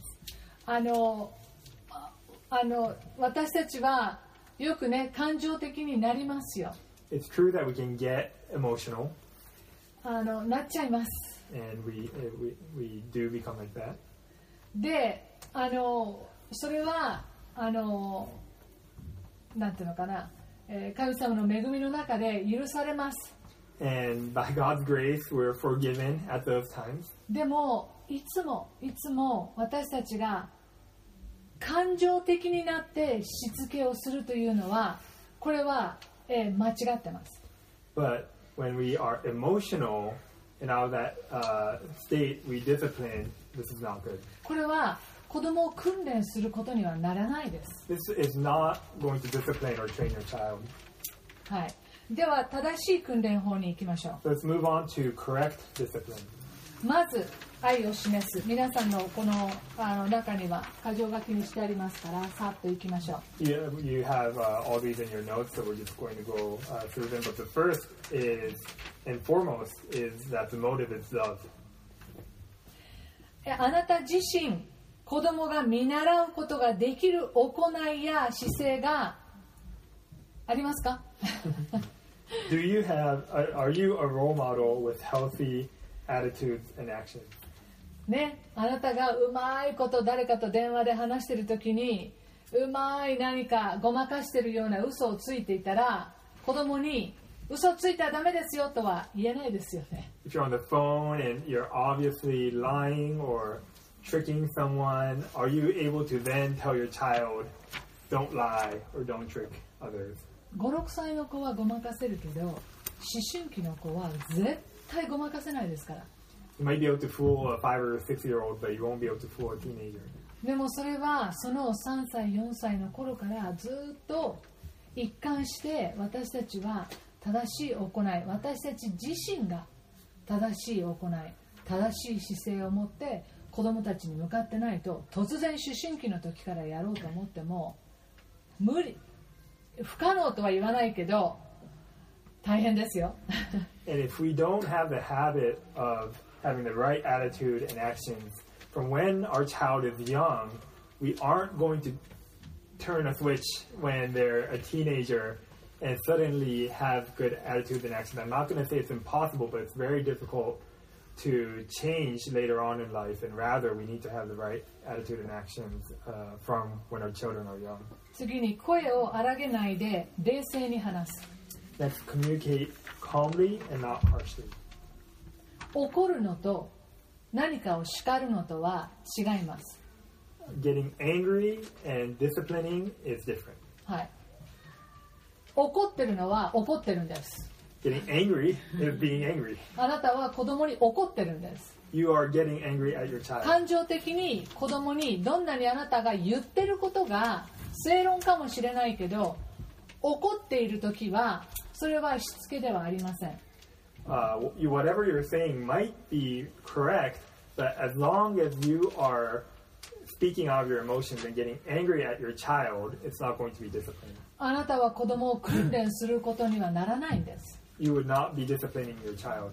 あのああの私たちはよくね感情的になりますよ It's true that we can get emotional, あのなっちゃいます and we we, we do become like that. であのそれはあのなんていうのかな、えー神様の恵みの中で許されます And by God's grace, we're forgiven at those times. でもいつもいつも私たちが感情的になってしつけをするというのはこれは、えー間違ってます But when we are emotional and out of that uh, state, we discipline. This is not good. これは子供を訓練することにはならないです This is not going to discipline or train your child. はい、では正しい訓練法に行きましょ So let's move on to correct discipline. うまず愛を示す皆さんのこのあの中には箇条書きにしてありますからさっと行きましょ You, you have uh, all these in your notes, so we're just going to go uh, through them. But the first is, and foremost, is that the motive is love. うえあなた自身子供が見習うことができる行いや姿勢がありますか Do you have, are you a role model with healthy attitudes and actions? ね、あなたがうまいこと誰かと電話で話してる時にうまい何かごまかしてるような嘘をついていたら子供に嘘ついたらダメですよとは言えないですよね If you're on the phone and you're obviously lying or tricking someone, are you able to then tell your child, don't lie or don't trick others? 56歳の子はごまかせるけど思春期の子は絶対ごまかせないですから。でもそれはその3歳4歳の頃からずっと一貫して私たちは正しい行い私たち自身が正しい行い正しい姿勢を持って子供たちに向かってないと突然思春期の時からやろうと思っても無理。不可能とは言わないけど大変ですよ。And if we don't have the habit of having the right attitude and actions from when our child is young, we aren't going to turn a switch when they're a teenager and suddenly have good attitude and action. I'm not going to say it's impossible, but it's very difficult to change later on in life, and rather we need to have the right attitude and actions uh, from when our children are young. 次に声を荒げないで冷静に話す Next, communicate calmly and not harshly. 怒るのと何かを叱るのとは違います、Getting angry and disciplining is different. はい、怒ってるのは怒ってるんです Getting angry is being angry. あなたは子供に怒ってるんです You are getting angry at your child. 感情的に子供にどんなにあなたが言ってることが正論かもしれないけど怒っている時はそれはしつけではありません Uh, you, whatever you're saying might be correct, but as long as you are speaking out of your emotions and getting angry at your child, it's not going to be discipline. あなたは子供を訓練することにはならないんです You would not be disciplining your child.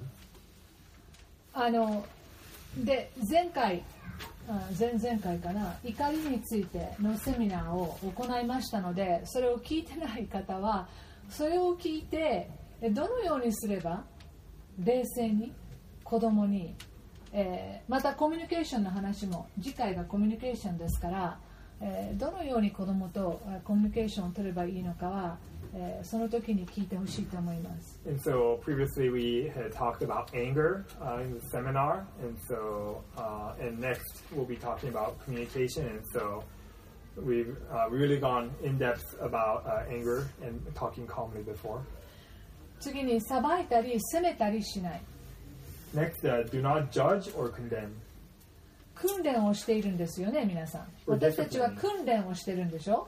あので前回あ前々回かな怒りについてのセミナーを行いましたのでそれを聞いてない方はそれを聞いてどのようにすれば冷静に子供に、えーまたコミュニケーションの話も次回がコミュニケーションですから、えーどのように子供とコミュニケーションを取ればいいのかは、えーその時に聞いてほしいと思います。 And so previously we had talked about anger uh, in the seminar, and so uh, and next we'll be talking about communication. And so we've uh, really gone in depth about uh, anger and talking calmly before. 次に裁いたり責めたりしない Next, uh, do not judge or condemn. 訓練をしているんですよね皆さん私たちは訓練をしてるんでしょ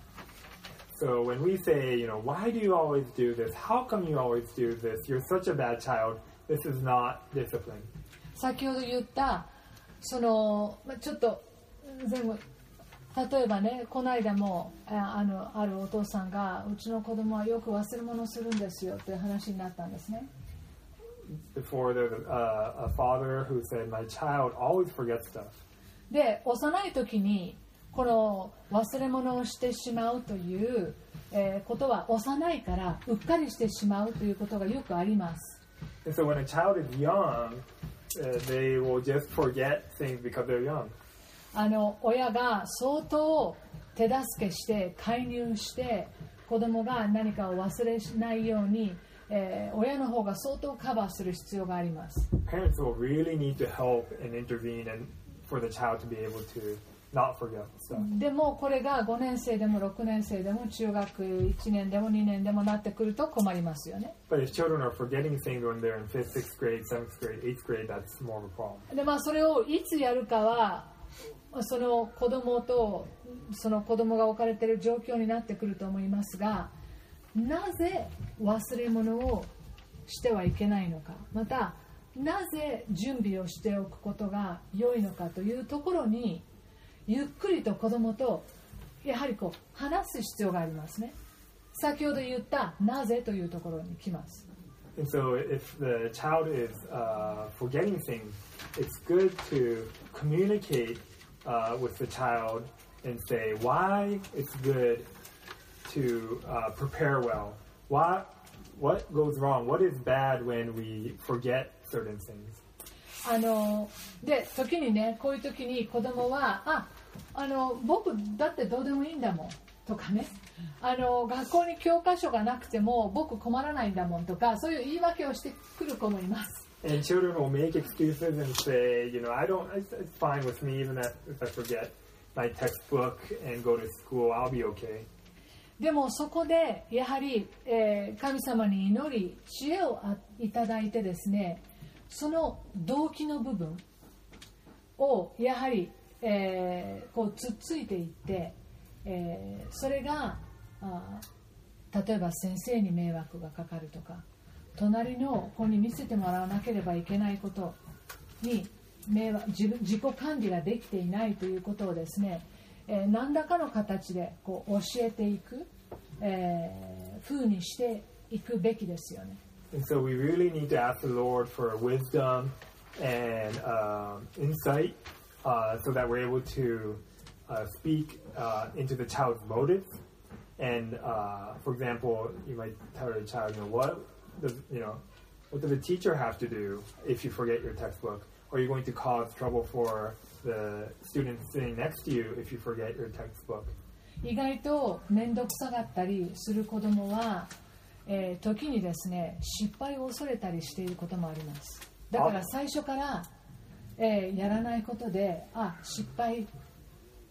So when we say, you know, why do you always do this? How come you always do this? You're such a bad child. This is not discipline. 先ほど言ったそのまあちょっと前後例えばねこの間もああのあるお父さんがうちの子供はよく忘れ物をするんですよという話になったんですね Before there's a, uh, a father who said, my child always forgets stuff. で幼い時にこの忘れ物をしてしまうという、えー、ことは幼いからうっかりしてしまうということがよくあります。あの親が相当手助けして介入して子供が何かを忘れないように、えー、親の方が相当カバーする必要があります。Not forget stuff. でもこれが5年生でも6年生でも中学1年でも2年でもなってくると困りますよね But if children are forgetting things when they're in fifth, sixth grade, seventh grade, eighth grade, that's more of a problem. でまあそれをいつやるかはその子供とその子供が置かれている状況になってくると思いますがなぜ忘れ物をしてはいけないのかまたなぜ準備をしておくことが良いのかというところにゆっくりと子供とやはりこう話す必要がありますね先ほど言ったなぜというところに来ます And so, if the child is uh, forgetting things, it's good to communicate uh, with the child and say why it's good to uh, prepare well. Why, what goes wrong? What is bad when we forget certain things? あので時にねこういう時に子供はああの僕だってどうでもいいんだもんとかねあの学校に教科書がなくても僕困らないんだもんとかそういう言い訳をしてくる子もいます And children will make excuses and say, you know, I don't, it's, it's fine with me even if I forget my textbook and go to school, I'll be okay. でもそこでやはり、えー神様に祈り知恵をあいただいてですねその動機の部分をやはり、えーこうつっついていって、えーそれがあ例えば先生に迷惑がかかるとか隣の子に見せてもらわなければいけないことに迷惑自分自己管理ができていないということをですね、えー何らかの形でこう教えていく、えー、風にしていくべきですよね。And so we really need to ask the Lord for wisdom and um, insight uh, so that we're able to uh, speak uh, into the child's motives. And uh, for example, you might tell your child, you know, what does, you know, what does a teacher have to do if you forget your textbook? Or are you going to cause trouble for the student sitting next to you if you forget your textbook? 意外と面倒くさがったりする子供は、えー時にですね失敗を恐れたりしていることもありますだから最初から、 えーやらないことであ失敗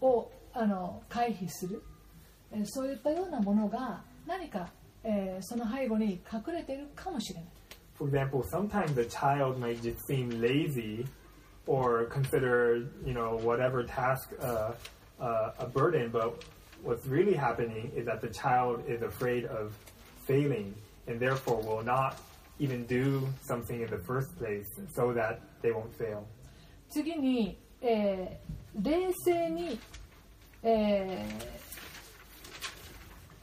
をあの回避する えーそういったようなものが何か、えーその背後に隠れているかもしれない For example, sometimes the child might just seem lazy or consider, you know, whatever task uh, uh, a burden, but what's really happening is that the child is afraid of failing and therefore will not even do something in the first place so that they won't fail. 次に、えー冷静に、え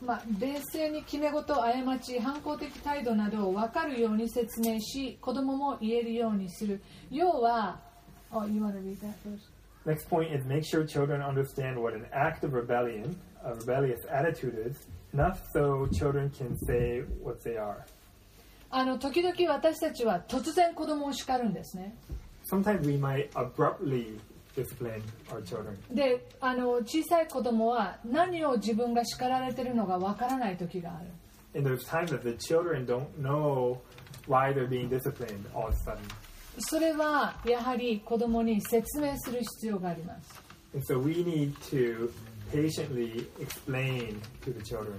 ーまあ、冷静に決め事を過ち反抗的態度などを分かるように説明し子供も言えるようにする要は Oh, you want to read that first? Next point is make sure children understand what an act of rebellion, a rebellious attitude is, enough so children can say what they are. あの時々私たちは突然子供を叱るんですね Sometimes we might abruptly discipline our children. であの小さい子供は何を自分が叱られてるのかわからない時がある And there's times that the children don't know why they're being disciplined all of a sudden. それはやはり子供に説明する必要があります And so we need to patiently explain to the children.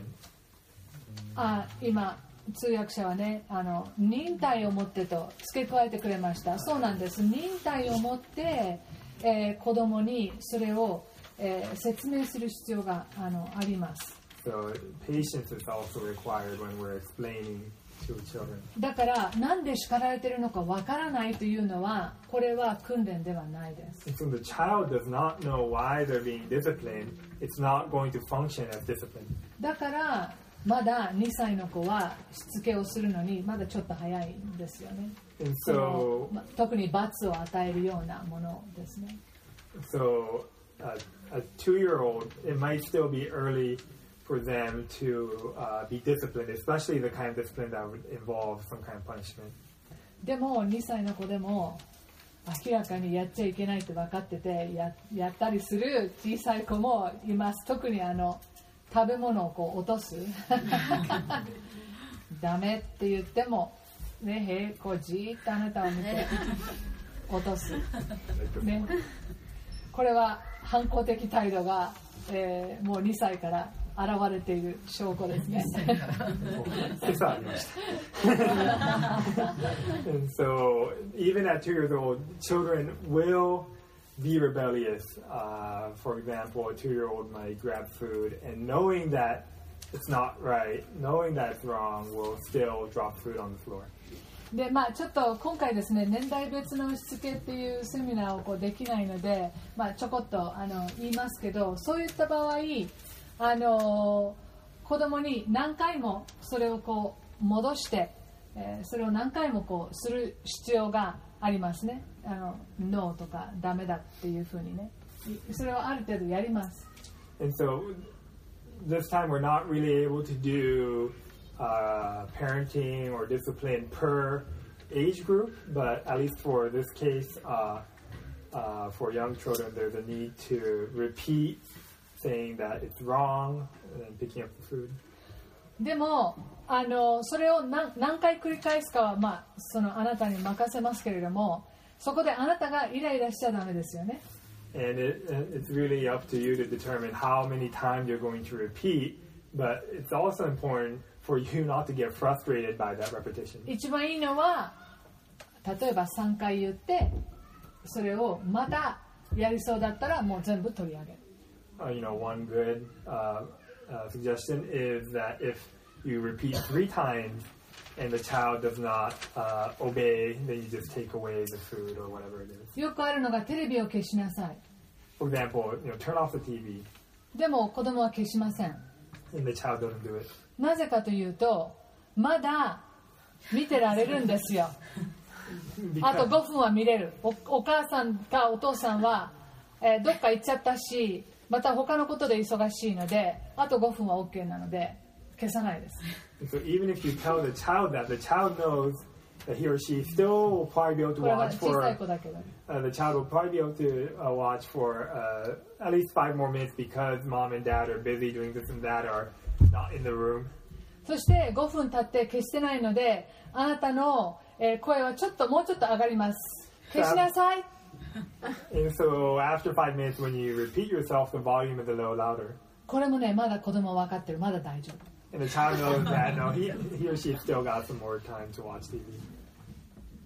あ今通訳者はねあの忍耐を持ってと付け加えてくれましたそうなんです忍耐を持って、えー子供にそれを、えー説明する必要があのあります So patience is also required when we're explaining to children. だからなんで叱られてるのかわからないというのはこれは訓練ではないです so the child does not know why they're being disciplined. It's not going to function as discipline. だからまだ2歳の子はしつけをするのにまだちょっと早いんですよね so, ま特に罰を与えるようなものですね so uh, a two-year-old, it might still be early for them to uh, be disciplined, especially the kind of discipline that would involve some kind of punishment. でも2歳の子でも明らかにやっちゃいけないって分かっててややったりする小さい子もいます特にあの食べ物をこう落とす。ダメって言ってもねへこうじーっとあなたを見て落とす、ね、これは反抗的態度が、えーもう2歳から現れている証拠ですね。and so, even at two years old, children will be rebellious. Uh, for example, a two-year-old might grab food, and knowing that it's not right, knowing that it's wrong, will still drop food on the floor. でまあ、ちょっと今回ですね年代別のしつけっていうセミナーをこうできないので、まあ、ちょこっとあの言いますけどそういった場合あの子供に何回もそれをこう戻して、えーそれを何回もこうする必要がありますねあのノーとかダメだっていうふうにねいそれをある程度やります And so, this time we're not really able to do uh, parenting or discipline per age group, but at least for this case, uh, uh, for young children, there's a need to repeat saying that it's wrong and then picking up the food. でもあのそれを何何回繰り返すかは、まあ、そのあなたに任せますけれどもそこであなたがイライラしちゃダメですよね And it, it's really up to you to determine how many times you're going to repeat, but it's also important for you not to get frustrated by that repetition. 一番いいのは例えば3回言ってそれをまたやりそうだったらもう全部取り上げる uh, you know, one good uh, uh, suggestion is that if you repeat three times and the child does not uh, obey, then you just take away the food or whatever it is. よくあるのがテレビを消しなさい For example, you know, turn off the TV でも子供は消しません and the child doesn't do it. なぜかというとまだ見てられるんですよあと Because, 5分は見れるおお母さんかお父さんは、えーどっか行っちゃったしまた他のことで忙しいのであと5分は OK なので消さないです so even if you tell the child that, the child knows that he or she still will probably be able to watch for uh, the child will probably be able to uh, watch for uh, at least five more minutes because mom and dad are busy doing this and that or not in the room. そして5分経って消してないのであなたの、えー声はちょっともうちょっと上がります消しなさい And so after five minutes, when you repeat yourself, the volume is a little louder. これもねまだ子供分かってるまだ大丈夫 And the child knows that no, he, he or she still got some more time to watch TV.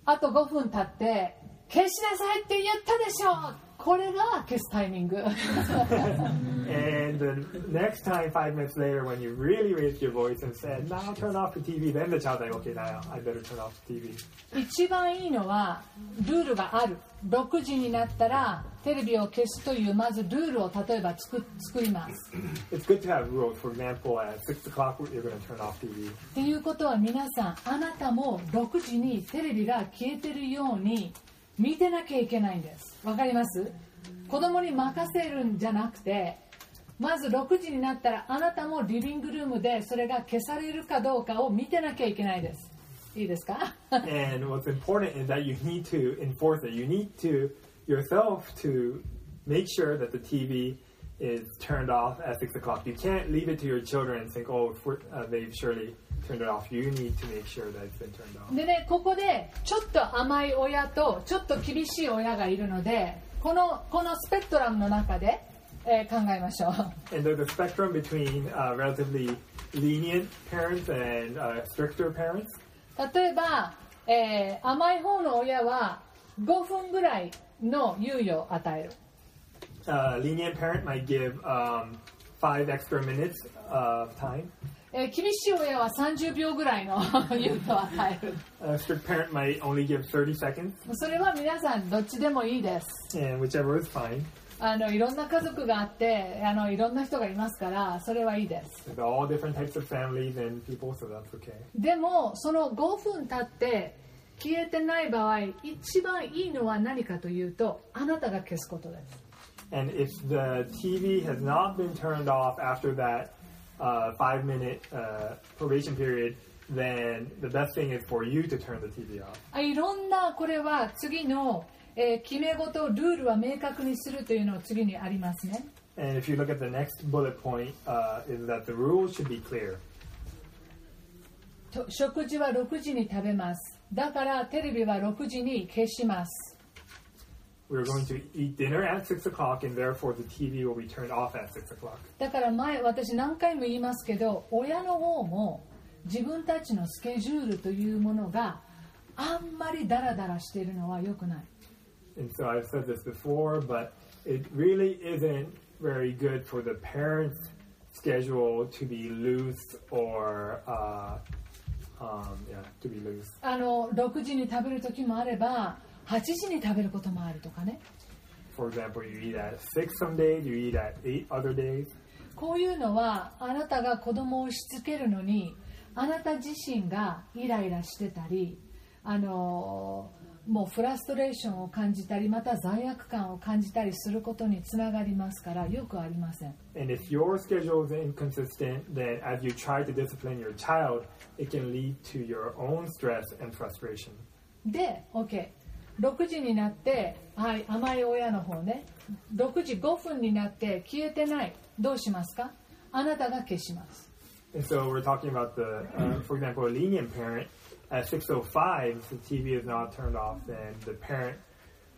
あと5分経って消しなさいって言ったでしょこれが消すタイミング And the next time, five minutes later, when you really raised your voice and said, now turn off the TV, then the child's like, okay, now I better turn off the TV. 一番いいのはルールがある6時になったらテレビを消すというまずルールを例えば作作ります It's good to have rules. For example, at 6 o'clock, you're going to turn off TV. っていうことは皆さんあなたも6時にテレビが消えてるように見てなきゃいけないんですわかります子供に任せるんじゃなくてまず6時になったらあなたもリビングルームでそれが消されるかどうかを見てなきゃいけないですいいですか And what's important is that you need to enforce it. You need to yourself to make sure that the TV is turned off at 6 o'clock. You can't leave it to your children and think, oh, uh, they've surely turned it off. You need to make sure that it's been turned off. でねここでちょっと甘い親とちょっと厳しい親がいるのでこのこのスペクトラムの中で、えー考えましょう And there's a spectrum between uh, relatively lenient parents and uh, stricter parents. 例えば、えー甘い方の親は5分ぐらいの猶予を与える a lenient parent five extra minutes of time. えー、厳しい親は30秒ぐらいの 言うとはえる。それは皆さんどっちでもいいです。あのいろんな家族があってあのいろんな人がいますからそれはいいです。でもその5分経って消えてない場合一番いいのは何かというとあなたが消すことです。And if the TV has not been turned off after that uh, five minute uh, probation period, then the best thing is for you to turn the TV off. あいろんなこれは次の、えー決め事ルールは明確にするというのを次にありますね And if you look at the next bullet point, uh, is that the rules should be clear. と食事は6時に食べますだからテレビは6時に消します We're going to eat dinner at 6 o'clock, and therefore the TV will be turned off at 6 o'clock. だから前私何回も言いますけど親の方も自分たちのスケジュールというものがあんまりダラダラしているのは良くない And so I've said this before, but it really isn't very good for the parents' schedule to be loose or, uh, um, yeah, to be loose. あの6時に食べる時もあれば 8時に食べることもあるとかね For example, you eat at 6 some days, you eat at 8 other days. こういうのはあなたが子供をしつけるのにあなた自身がイライラしてたりあのもうフラストレーションを感じたりまた罪悪感を感じたりすることにつながりますからよくありません And if your schedule is inconsistent, then as you try to discipline your child, it can lead to your own stress and frustration. で OK6 時になってはい甘い親の方ね6時5分になって消えてないどうしますかあなたが消します And so we're talking about the, uh, for example, a lenient parent. At 6:05, if the TV is not turned off, then the parent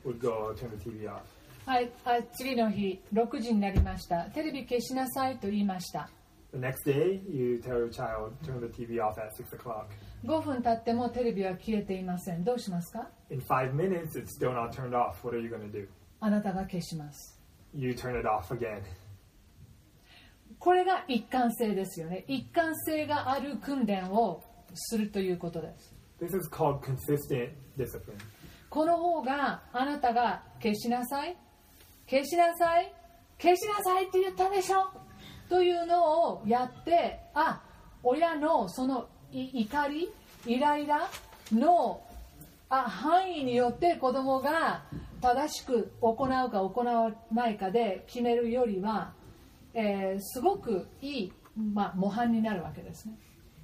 would go turn the TV off. はいあ次の日6時になりましたテレビ消しなさいと言いました The next day, you tell your child turn the TV off at 6 o'clock. 5分経ってもテレビは消えていませんどうしますか？In five minutes, it's still not turned off. What are you going to do? あなたが消します You turn it off again. これが一貫性ですよね一貫性がある訓練をするということです This is called consistent discipline. この方があなたが消しなさい消しなさい消しなさいって言ったでしょ？というのをやってあ親のそのい怒りイライラのあ範囲によって子供が正しく行うか行わないかで決めるよりは、えーすごくいい、まあ、模範になるわけですね。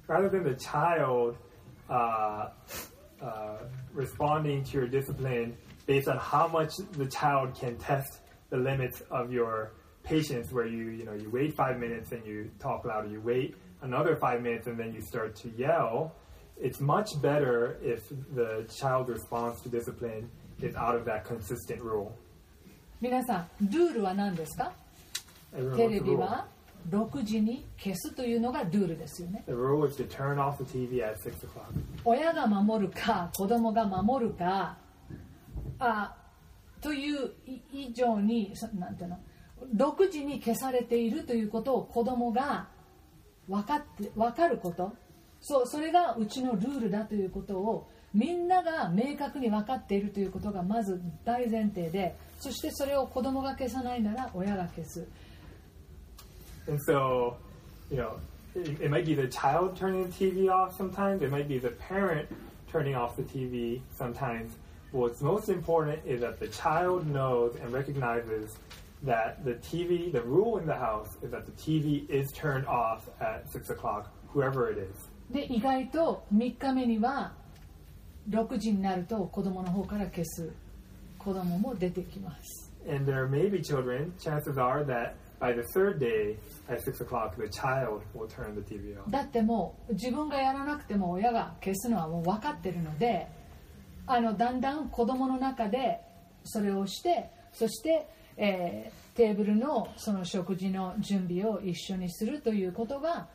rather than the child uh, uh, responding to your discipline based on how much the child can test the limits of your patience where you you know you wait five minutes and you talk louder you wait another five minutes and then you start to yell it's much better if the child's response to discipline is out of that consistent rule 皆さんルールは何ですかテレビ.は6時に消すというのがルールですよね The rule is to turn off the TV at 6 o'clock. 親が守るか子供が守るかあというい以上にそなんていうの6時に消されているということを子供が分かって分かることそうそれがうちのルールだということをみんなが明確に分かっているということがまず大前提でそしてそれを子供が消さないなら親が消す And so, you know, it, it might be the child turning the TV off sometimes, it might be the parent turning off the TV sometimes. What's most important is that the child knows and recognizes that the TV, the rule in the house is that the TV is turned off at 6 o'clock, whoever it is. で意外と3日目には6時になると子供の方から消す子供も出てきます And there may be children, chances are that by the third day at 6 o'clock, the child will turn the TV off. だってもう自分がやらなくても親が消すのはもう分かってるのであのだんだん子供の中でそれをしてそして、えーテーブルのその食事の準備を一緒にするということが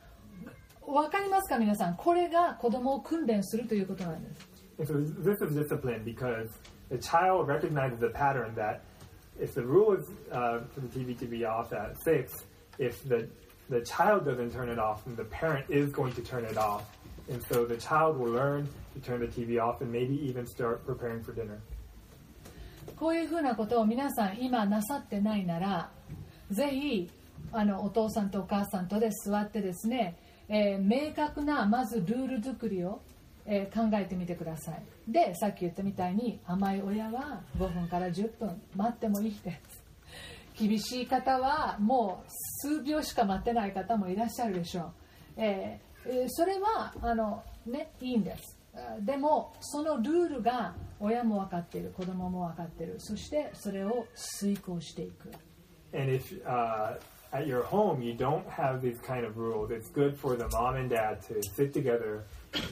分かりますか皆さんこれが子供を訓練するということなんです And so this is discipline because the child recognizes the pattern that if the rule is uh, for the TV to be off at 6, if the, the child doesn't turn it off, then the parent is going to turn it off. And so the child will learn to turn the TV off and maybe even start preparing for dinner. こういうふうなことを皆さん今なさってないならぜひあのお父さんとお母さんとで座ってですね、えー明確なまずルール作りを、えー考えてみてください。でさっき言ったみたいに甘い親は5分から10分待ってもいいです厳しい方はもう数秒しか待ってない方もいらっしゃるでしょう、えーそれはあの、ね、いいんです。でもそのルールが親も分かっている子供も分かっているそしてそれを遂行していく And if uh, at your home you don't have these kind of rules, it's good for the mom and dad to sit together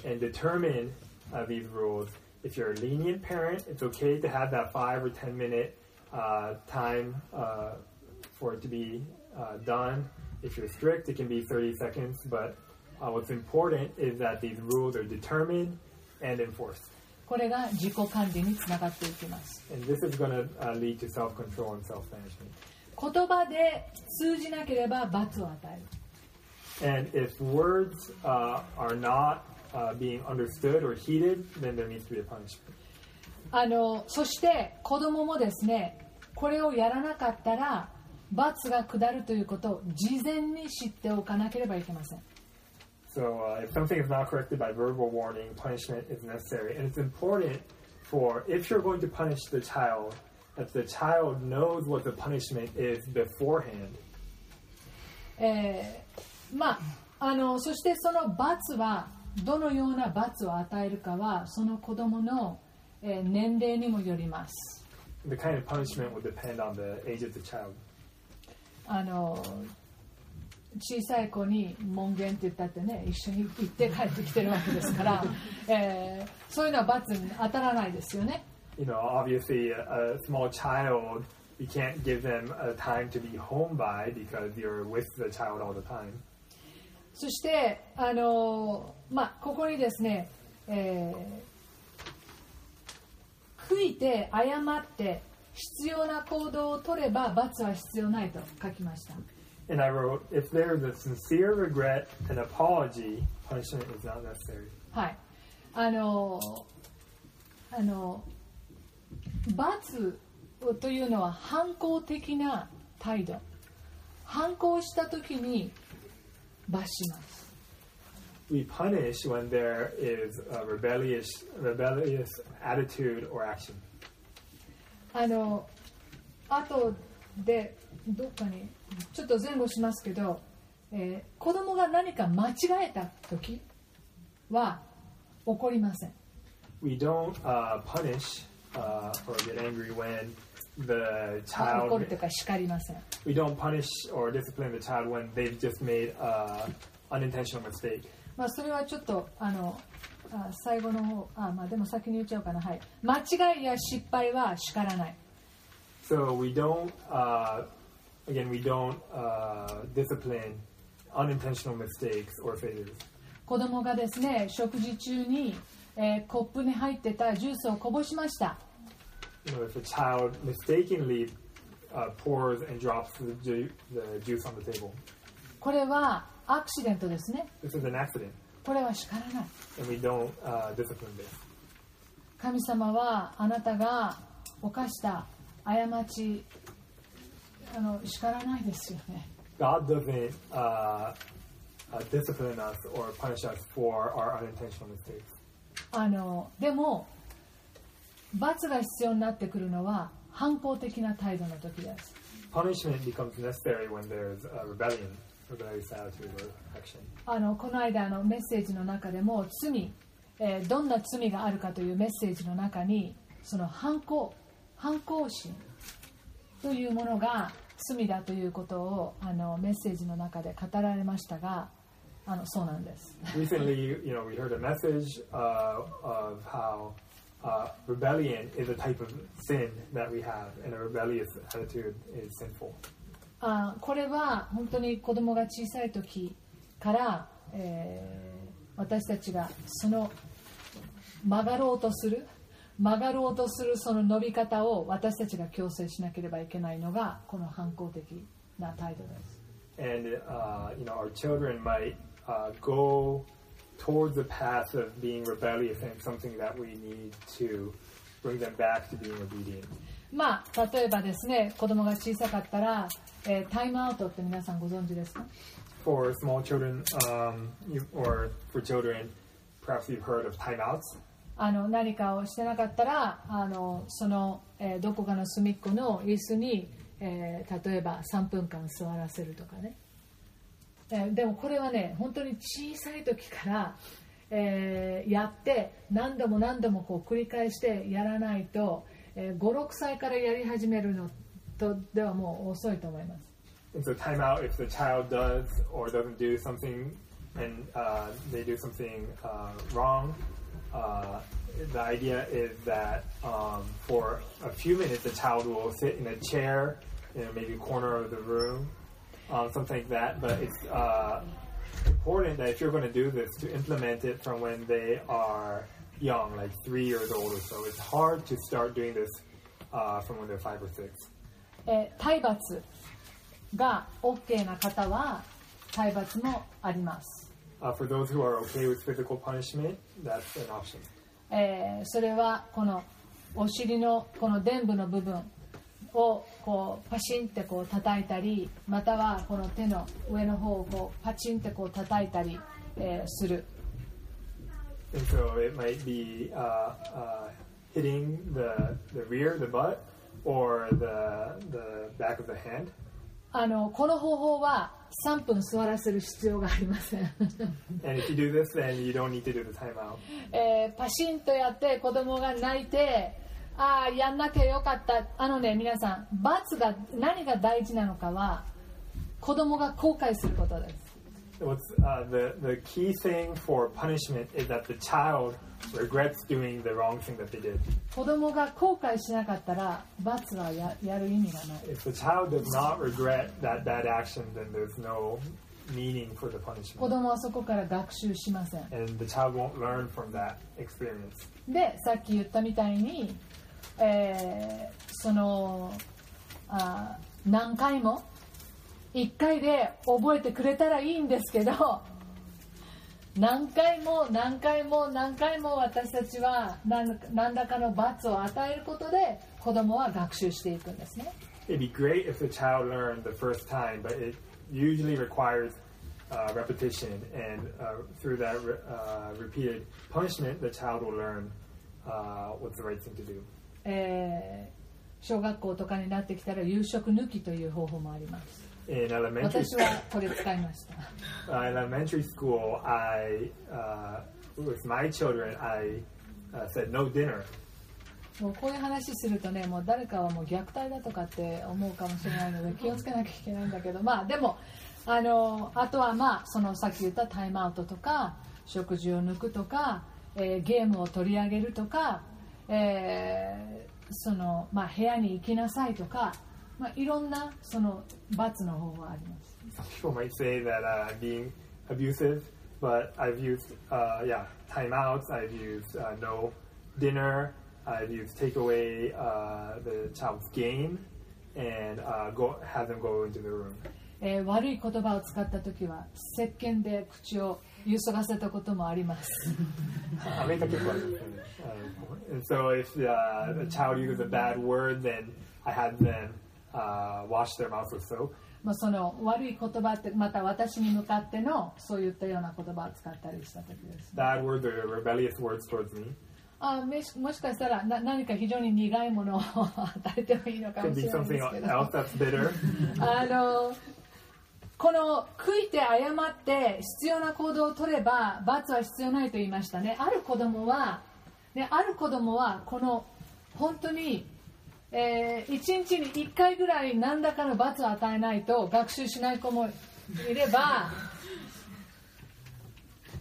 and determine uh, these rules. If you're a lenient parent, it's okay to have that five or ten minute uh, time uh, for it to be uh, done. If you're strict, it can be 30 seconds. But uh, what's important is that these rules are determined and enforced. これが自己管理につながっていきます And this is going to uh, lead to self control and self management. 言葉で通じなければ罰を与える And if words uh, are not uh, being understood or heeded, then there needs to be a punishment. あのそして子供もですねこれをやらなかったら罰が下るということを事前に知っておかなければいけません So uh, if something is not corrected by verbal warning, punishment is necessary. And it's important for, if you're going to punish the child, that the child knows what the punishment is beforehand. えーまああのそしてその罰はどのような罰を与えるかはその子供の、えー年齢にもよります The kind of punishment will depend on the age of the child. あの 小さい子に門限って言ったってね一緒に行って帰ってきてるわけですから、えーそういうのは罰に当たらないですよね You know, obviously, a, a small child, you can't give them a time to be home by because you're with the child all the time. そしてあの、まあ、ここにですね、えー悔いて謝って必要な行動を取れば罰は必要ないと書きました And I wrote, if there's a sincere regret and apology, punishment is not necessary. はいあのあの罰というのは反抗的な態度反抗した時に罰します We punish when there is a rebellious, rebellious attitude or action. あの後でどっかに ちょっと前後しますけど、えー子供が何か間違えた時は怒りません We don't uh, punish uh, or get angry when the 怒 child. るとか叱りません We don't punish or discipline the child when they've just made an unintentional mistake. まあそれはちょっとあのあ最後の方あまあでも先に言っちゃおうかなはい間違いや失敗は叱らない So we don't uh, again, we don't uh, discipline unintentional mistakes or failures. 子供がですね食事中に、えーコップに入ってたジュースをこぼしました You know, if a child mistakenly uh, pours and drops the, the juice on the table, これはアクシデントですね this is an accident, これは叱らない and we don't uh, discipline this. 神様はあなたが犯した過ちあの叱らないですよね God doesn't uh, uh, discipline us or punish us for our unintentional mistakes. あのでも罰が必要になってくるのは反抗的な態度の時です Punishment becomes necessary when there's a rebellion, rebellious attitude or action. あのこの間のメッセージの中でも罪、えーどんな罪があるかというメッセージの中にその反抗反抗心というものが罪だということをあのメッセージの中で語られましたがあのそうなんです Recently, you know, we heard a message uh, of how uh, rebellion is a type of sin that we have, and a rebellious attitude is sinful. あこれは本当に子供が小さい時から、えー私たちがその曲がろうとする曲がろうとするその伸び方を私たちが強制しなければいけないのがこの反抗的な態度です。And uh, you know, our children might uh, go towards the path of being rebellious, and something that we need to bring them back to being obedient. まあ例えばですね子供が小さかったら、えータイムアウトって皆さんご存知ですか For small children, um, you, or for children, perhaps you've heard of timeouts. あの何かをしてなかったらあのその、えーどこかの隅っこの椅子に、えー例えば3分間座らせるとかね、えーでもこれはね本当に小さい時から、えーやって何度も何度もこう繰り返してやらないと、えー56歳からやり始めるのとではもう遅いと思います。And so timeout, if the child does or doesn't do something, and uh, they do something uh, wrong, uh, the idea is that um, for a few minutes, the child will sit in a chair in maybe a corner of the room, um, something like that. But it's uh, important that if you're going to do this, to implement it from when they are young, like three years old or so. It's hard to start doing this uh, from when they're five or six. えー体罰が OK な方は体罰もあります、 Uh, for those who are okay with physical punishment, that's an option. えーそれはこのお尻のこの臀部の部分をこうパシンってこう叩いたりまたはこの手の上の方をこうパチンってこう叩いたり、えーする And so it might be uh, uh, hitting the, the rear, the butt, or the, the back of the hand. あのこの方法は3分座らせる必要がありません。And if you do this, then you don't need to do the timeout. えーパシンとやって子供が泣いてああやんなきゃよかった。あのね皆さん罰が何が大事なのかは子供が後悔することです What's uh, the the key thing for punishment is that the child regrets doing the wrong thing that they did. 子供が後悔しなかったら罰はややる意味がない If the child does not regret that bad action, then there's no meaning for the 子 punishment, 供はそこから学習しません and the child won't learn from that experience. でさっき言ったみたいに、えーそのあー何回も 1回で覚えてくれたらいいんですけど何回も何回も何回も私たちは何何らかの罰を与えることで子供は学習していくんですね It'd be great if the child learned the first time, but it usually requires uh, repetition, and uh, through that uh, repeated punishment, the child will learn uh, what's the right thing to do. えー小学校とかになってきたら夕食抜きという方法もあります In elementary, 私はこれ使いました uh, elementary school, I uh, with my children, I uh, said no dinner. もうこういう話するとねもう誰かはもう虐待だとかって思うかもしれないので気をつけなきゃいけないんだけどまあでもあのあとはまあそのさっき言ったタイムアウトとか食事を抜くとか、えーゲームを取り上げるとか、えーそのまあ、部屋に行きなさいとかまあ、いろんなその罰の方法はあります Some people might say that uh, I'm being abusive, but I've used, uh, yeah, timeouts. I've used uh, no dinner. I've used take away uh, the child's game and uh, go have them go into the room. えー悪い言葉を使った時は石鹸で口をゆすがせたこともありますアメリカ結構あるんですよね。Um, and so if uh, a child uses a bad word, then I had them uh, wash their mouth with soap. まあその悪い言葉ってまた私に向かってのそういったような言葉を使ったりした時です、Bad words or rebellious words towards me. あめしもしかしたらな何か非常に苦いものを与えてもいいのかもしれないんですけど else that's bitter. あのこの悔いて謝って必要な行動を取れば罰は必要ないと言いましたねある子供は、ね、ある子供はこの本当に、え1日に1回ぐらい何らかの罰を与えないと学習しない子もいれば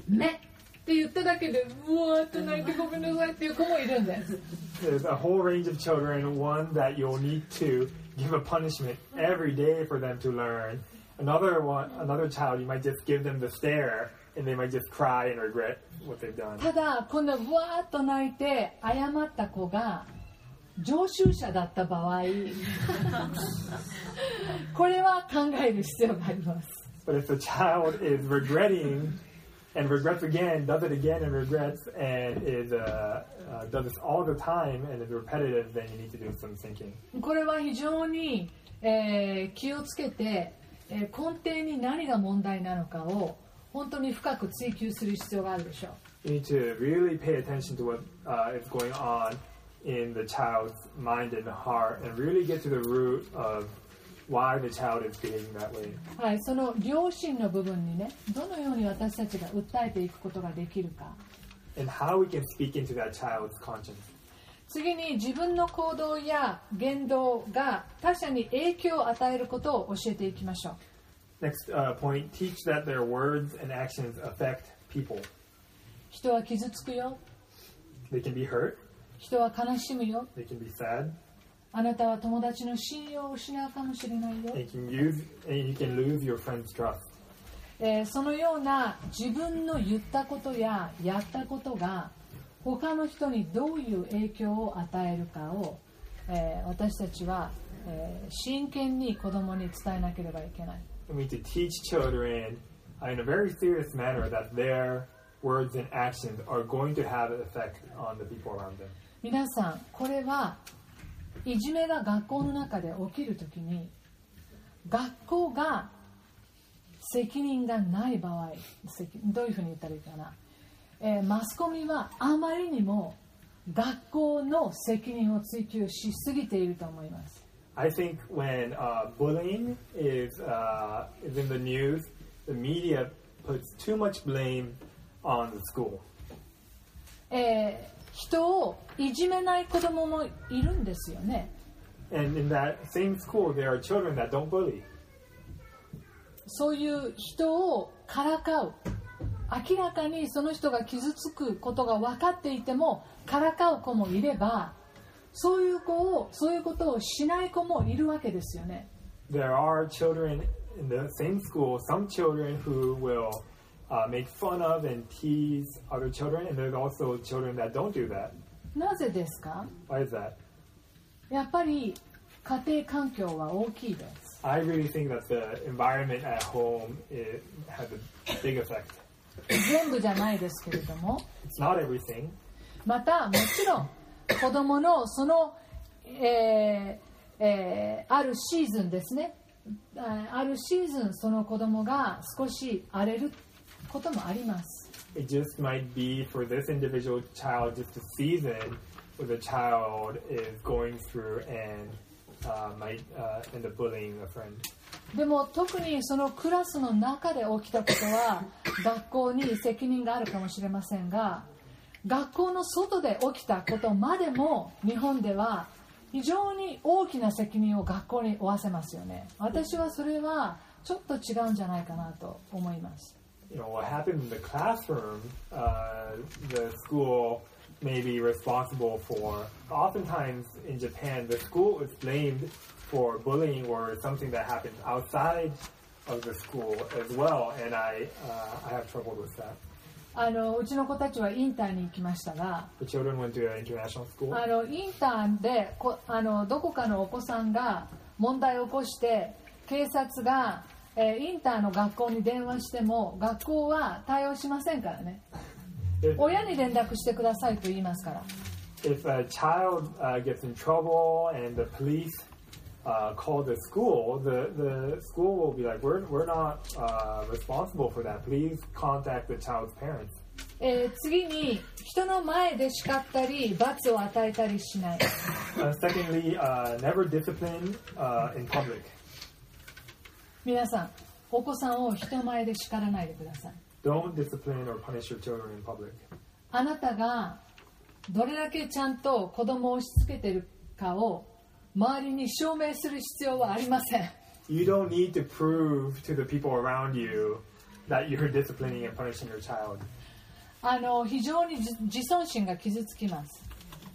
ねって言っただけでうわーっと泣いてごめんなさいっていう子もいるんです There's a whole range of children. One that you'll need to give a punishment every day for them to learn. Another one, another child, you might just give them the stare, and they might just cry and regret what they've done. ただこんなわーっと泣いて謝った子が常習者だった場合これは考える必要があります But if the child is regretting and regrets again, does it again and regrets, and is uh, uh, does this all the time and is repetitive, then you need to do some thinking. これは非常に、えー気をつけて、えー根底に何が問題なのかを本当に深く追求する必要があるでしょう You need to really pay attention to what uh, is going on in the child's mind and heart, and really get to the root of why the child is behaving that way. はい、その良心の部分にねどのように私たちが訴えていくことができるか and how we can speak into that child's conscience. 次に自分の行動や言動が他者に影響を与えることを教えていきましょう Next uh, point teach that their words and actions affect people. 人は傷つくよ They can be hurt, 人は悲しむよ they can be sad, あなたは友達の信用を失うかもしれないよ and you can, and you can lose your friend's trust. えーそのような自分の言ったことややったことが他の人にどういう影響を与えるかを、えー私たちは、えー真剣に子供に伝えなければいけない we need to teach children uh, in a very serious manner that their words and actions are going to have an effect on the people around them. 皆さんこれはいじめが学校の中で起きるときに学校が責任がない場合責どういうふうに言ったらいいかな、えーマスコミはあまりにも学校の責任を追求しすぎていると思います I think when uh, bullying is, uh, is in the news, the media puts too much blame on the school. えー人をいじめない子供もいるんですよね And in that same school, there are children that don't bully. そういう人をからかう明らかにその人が傷つくことが分かっていてもからかう子もいればそういう子をそういうことをしない子もいるわけですよね There are children in the same school, some children who will uh, make fun of and tease other children, and there's also children that don't do that. なぜですか Why is that? やっぱり家庭環境は大きいです I really think that the environment at home it has a big effect. 全部じゃないですけれども It's not everything, またもちろん子供のその、えーえーあるシーズンですねああるシーズンその子供が少し荒れることもあります it just might be for this individual child just a season where the child is going through and uh, might uh, end up bullying a friend. でも特にそのクラスの中で起きたことは学校に責任があるかもしれませんが学校の外で起きたことまでも日本では非常に大きな責任を学校に負わせますよね私はそれはちょっと違うんじゃないかなと思います You know, what happens in the classroom, uh, the school may be responsible for. Oftentimes in Japan, the school is blamed for bullying or something that happens outside of the school as well, and I uh, I have trouble with that. あのうちの子たちはインターに行きましたが The children went to an international school. あのインターでこあのどこかのお子さんが問題を起こして警察が、 えーインターの学校に電話しても学校は対応しませんからね親に連絡してくださいと言いますから if a child uh, gets in trouble and the police uh, call the school, the, the school will be like, we're, we're not uh, responsible for that. Please contact the child's parents. えー次に人の前で叱ったり罰を与えたりしない Uh, secondly, uh, never discipline uh, in public. 皆さんお子さんを人前で叱らないでください Don't discipline or punish your children in public. あなたがどれだけちゃんと子供を押し付けてるかを周りに証明する必要はありません You don't need to prove to the people around you that you're disciplining and punishing your child. あの非常に自自尊心が傷つきます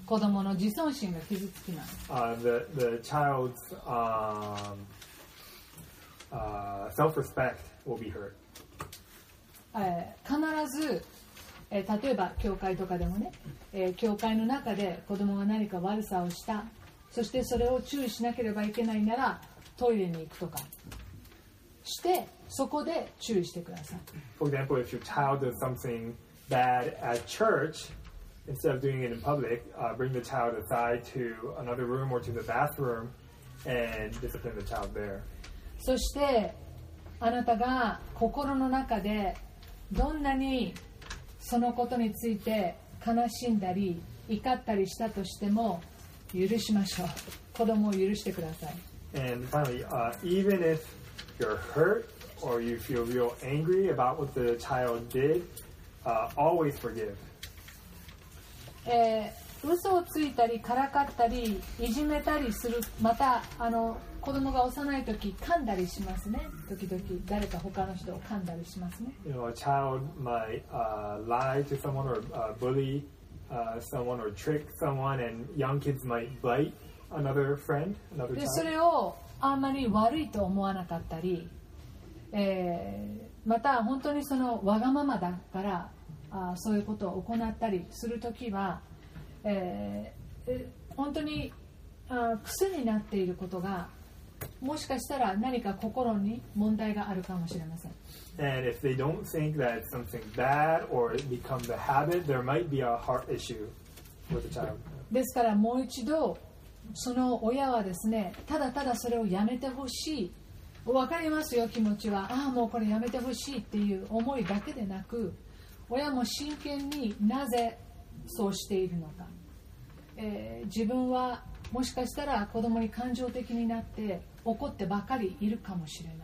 子供の自尊心が傷つきます Uh, the, the child's um, uh, self respect will be hurt. えー必ず、えー例えば教会とかでもね、えー教会の中で子供が何か悪さをしたそしてそれを注意しなければいけないならトイレに行くとかしてそこで注意してください For example, if your child does something bad at church, instead of doing it in public, uh, bring the child aside to another room or to the bathroom and discipline the child there. そしてあなたが心の中でどんなにそのことについて悲しんだり怒ったりしたとしても許しましょう子供を許してください And finally, uh, even if you're hurt or you feel real angry about what the child did, uh, always forgive. えー嘘をついたりからかったりいじめたりするまたあの子供が幼い時噛んだりしますね時々誰か他の人を噛んだりしますね You know, a child might uh, lie to someone or uh, bully uh, someone or trick someone, and young kids might bite another friend, another でそ child. れをあんまり悪いと思わなかったり、えーまた本当にそのわがままだからあそういうことを行ったりするときは、えーえ本当にあ癖になっていることがもしかしたら何か心に問題があるかもしれません。And if they don't think that it's something bad or it becomes a habit, there might be a heart issue with the child. ですからもう一度その親はですねただただそれをやめてほしい。分かりますよ気持ちは。ああもうこれやめてほしいっていう思いだけでなく親も真剣になぜそうしているのか、えー自分はもしかしたら子供に感情的になって怒ってばかりいるかもしれない、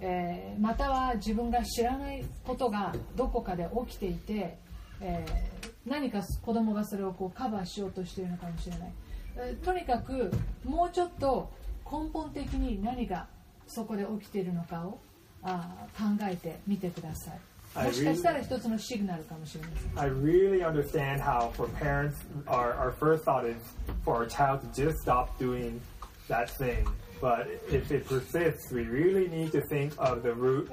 えーまたは自分が知らないことがどこかで起きていて、えー何か子供がそれをこうカバーしようとしているのかもしれない、えーとにかくもうちょっと根本的に何がそこで起きているのかをあ考えてみてください。I really, really understand how for parents, our, our first thought is for our child to just stop doing that thing. But if it persists, we really need to think of the root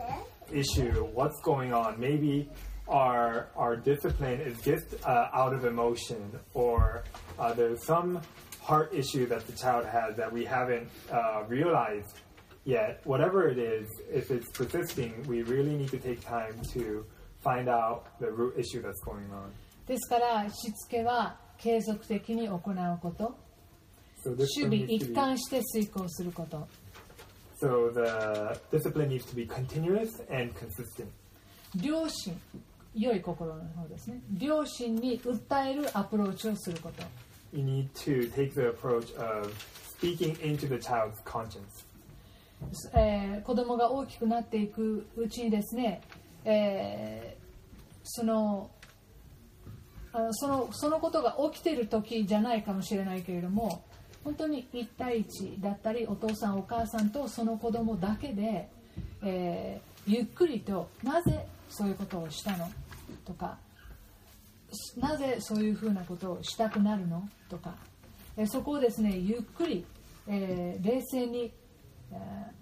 issue. What's going on? Maybe our our discipline is just uh, out of emotion, or uh, there's some heart issue that the child has that we haven't uh, realized yet. Whatever it is, if it's persisting, we really need to take time to find out the root issue that's going on. ですからしつけは継続的に行うこと So this 守備 needs to 一 be, 貫して遂行すること so the discipline needs to be continuous and consistent. 良心良い心の方ですね良心に訴えるアプローチをすること You need to take the approach of speaking into the child's conscience. えー子供が大きくなっていくうちにですね、えーそのあのそのそのことが起きている時じゃないかもしれないけれども本当に1対1だったりお父さんお母さんとその子供だけで、えーゆっくりとなぜそういうことをしたの？とかなぜそういうふうなことをしたくなるの？とかえそこをですねゆっくりえー冷静に、えー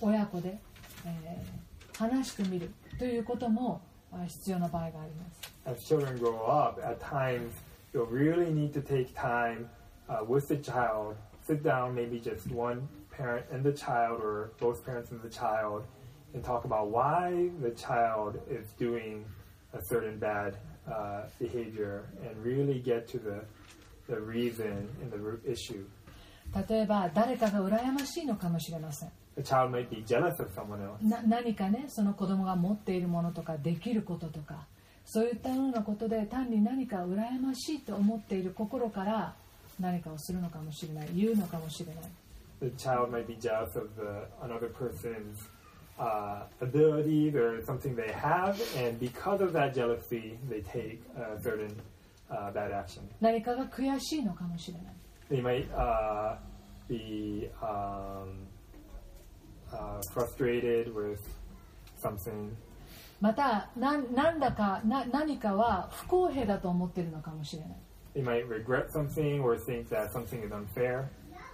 親子で、えー話してみるということもあ必要な場合があります。 As children grow up, at times you'll really need to take time uh, with the child, sit down, maybe just one parent and the child, or both parents and the child, and talk about why the child is doing a certain bad uh, behavior and really get to the, the reason and the root issue. 例えば誰かが羨ましいのかもしれません。The child might be jealous of someone else. な何かねその子供が持っているものとかできることとかそういったようなことで単に何か羨ましいと思っている心から何かをするのかもしれない言うのかもしれない The child might be jealous of the, another person's uh, abilities or something they have, and because of that jealousy, they take a certain uh, bad action. 何かが悔しいのかもしれない They might uh, be um, uh, frustrated with something. また何何らかな何かは不公平だと思っているのかもしれない、They might regret something or think that something is unfair.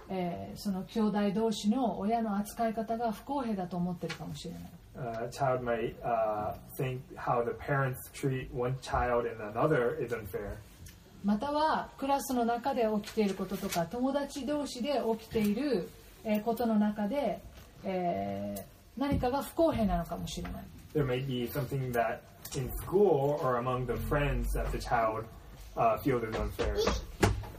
えーその兄弟同士の親の扱い方が不公平だと思っているかもしれない Uh, a child might uh, think how the parents treat one child and another is unfair. またはクラスの中で起きていることとか友達同士で起きているえーことの中で、えー何かが不公平なのかもしれない There may be something that in school or among the friends that the child uh, feels is unfair.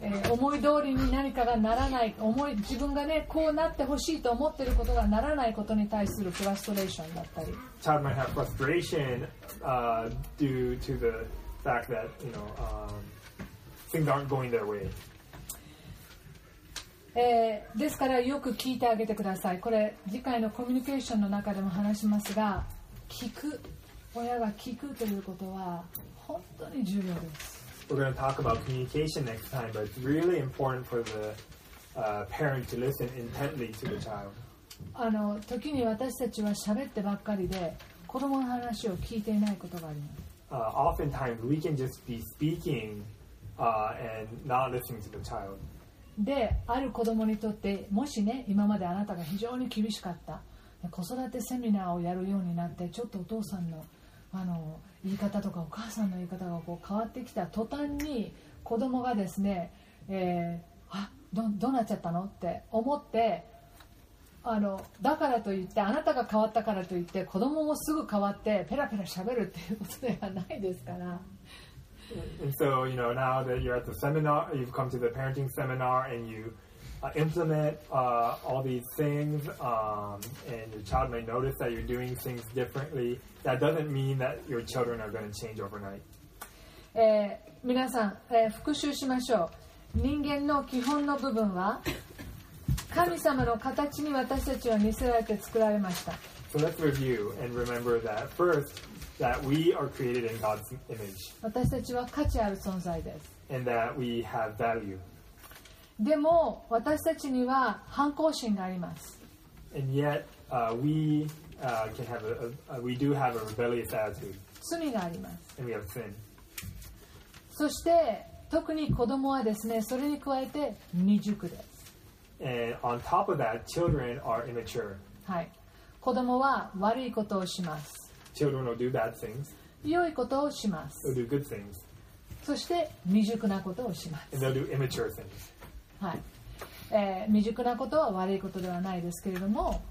えー思い通りに何かがならない思い自分がねこうなってほしいと思っていることがならないことに対するフラストレーションだったり Child might have frustration uh, due to the fact that you know um, things aren't going their way. えーですからよく聞いてあげてくださいこれ次回のコミュニケーションの中でも話しますが聞く親が聞くということは本当に重要です We're going to talk about communication next time, but it's really important for the uh, parent to listen intently to the child. あの時に私たちは喋ってばっかりで子供の話を聞いていないことがあります Uh, oftentimes, we can just be speaking である子供にとってもしね今まであなたが非常に厳しかった子育てセミナーをやるようになってちょっとお父さんのあの言い方とかお母さんの言い方がこう変わってきた途端に子供がですね、えーあどどうなっちゃったのって思ってあのだからといってあなたが変わったからといって子供もすぐ変わってペラペラ喋るっていうことではないですから。And so, you know, now that you're at the seminar, you've come to the parenting seminar and you uh, implement uh, all these things, um, and your child may notice that you're doing things differently. That doesn't mean that your children are going to change overnight. えー皆さん、えー復習しましょう人間の基本の部分は神様の形に私たちは見せられて作られました So let's review and remember that first, that we are created in God's image 私たちは価値ある存在です and that we have value. でも私たちには反抗心があります And yet, uh, we uh, can have a, a, we do have a rebellious attitude, 罪があります and we have sin. そして特に子供はですねそれに加えて未熟です And on top of that, children are immature. はい 子供は悪いことをします Children will do bad things, 良いことをしま they'll す do good things, そして未熟なことをします and they'll do immature things. はいえー未熟なことは悪いことではないですけれども、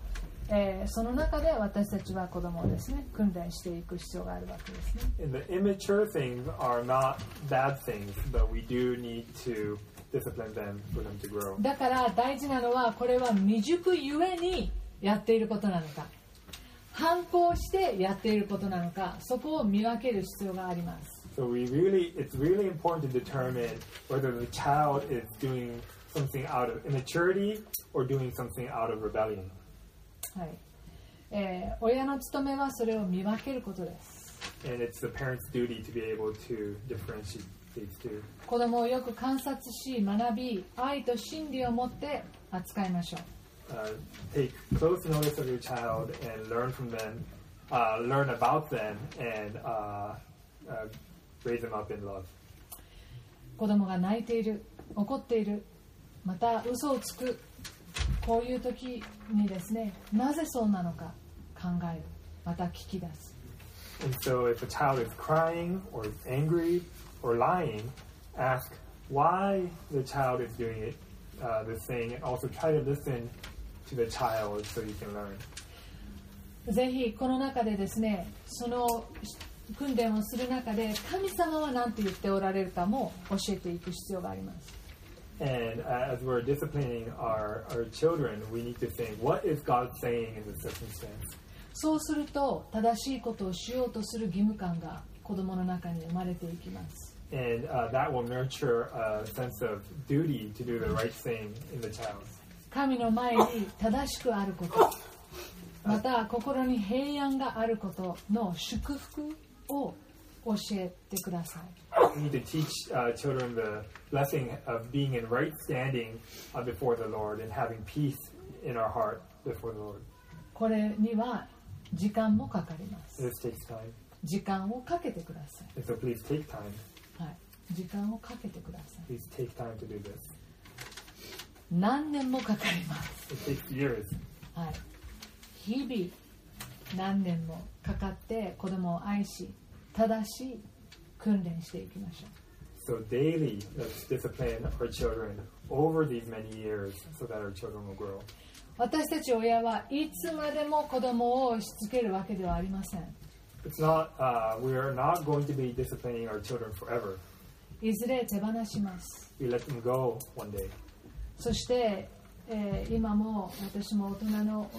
えーその中で私たちは子供をですね訓練していく必要があるわけですね And the immature things are not bad things, but we do need to discipline them for them to grow. だから大事なのはこれは未熟ゆえにやっていることなのか反抗してやっていることなのかそこを見分ける必要があります So we really, it's really important to determine whether the child is doing something out of immaturity or doing something out of rebellion. はいえー親の務めはそれを見分けることです And it's the parent's duty to be able to differentiate these two. 子供をよく観察し学び愛と真理を持って扱いましょう Uh, take close notice of your child and learn from them, uh, learn about them, and uh, uh, raise them up in love. 子供が泣いている怒っているまた嘘をつく こういう時にですねなぜそうなのか考えるまた聞き出す And so if a child is crying or is angry or lying, ask why the child is doing it, uh, this thing, and also try to listen to the child so you can learn. ぜひこの中でですねその訓練をする中で神様は何て言っておられるかも教えていく必要があります And uh, as we're disciplining our, our children, we need to think, what is God saying in this circumstance? そうすると正しいことをしようとする義務感が子供の中に生まれていきます And uh, that will nurture a sense of duty to do the right thing in the child. 神の前に正しくあることまた心に平安があることの祝福を教えてください We need to teach uh, children the blessing of being in right standing uh, before the Lord and having peace in our heart before the Lord. これには時間もかかります This takes time. 時間をかけてください so please take time. はい、時間をかけてください Please take time to do this. 何年もかかります.はい、日々何年もかかって子供を愛し正しい訓練していきましょ So daily, let's discipline our children over these many years so that our children will grow. う私たち親はいつまでも子供を押し付けるわけではありません It's not, uh, we are not going to be disciplining our children forever. いずれ手放します We let them go one day. そして、えー今も私も大人の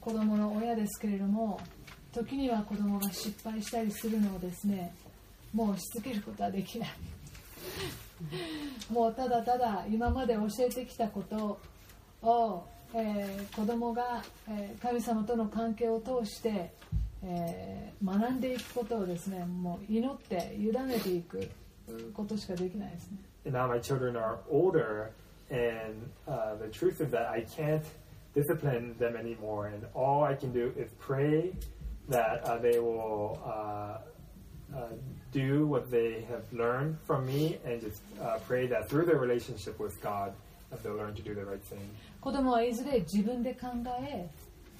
子供の親ですけれども時には子供が失敗したりするのをですねもうしつけることはできない。もうただただ今まで教えてきたことを、えー子供が、えー神様との関係を通して、えー学んでいくことをですねもう祈って委ねていくことしかできないですね。And now my children are older, and uh, the truth is that I can't discipline them anymore. And all I can do is pray that uh, they will uh, uh, do what they have learned from me, and just uh, pray that through their relationship with God, that they'll learn to do the right thing. 子供はいずれ自分で考え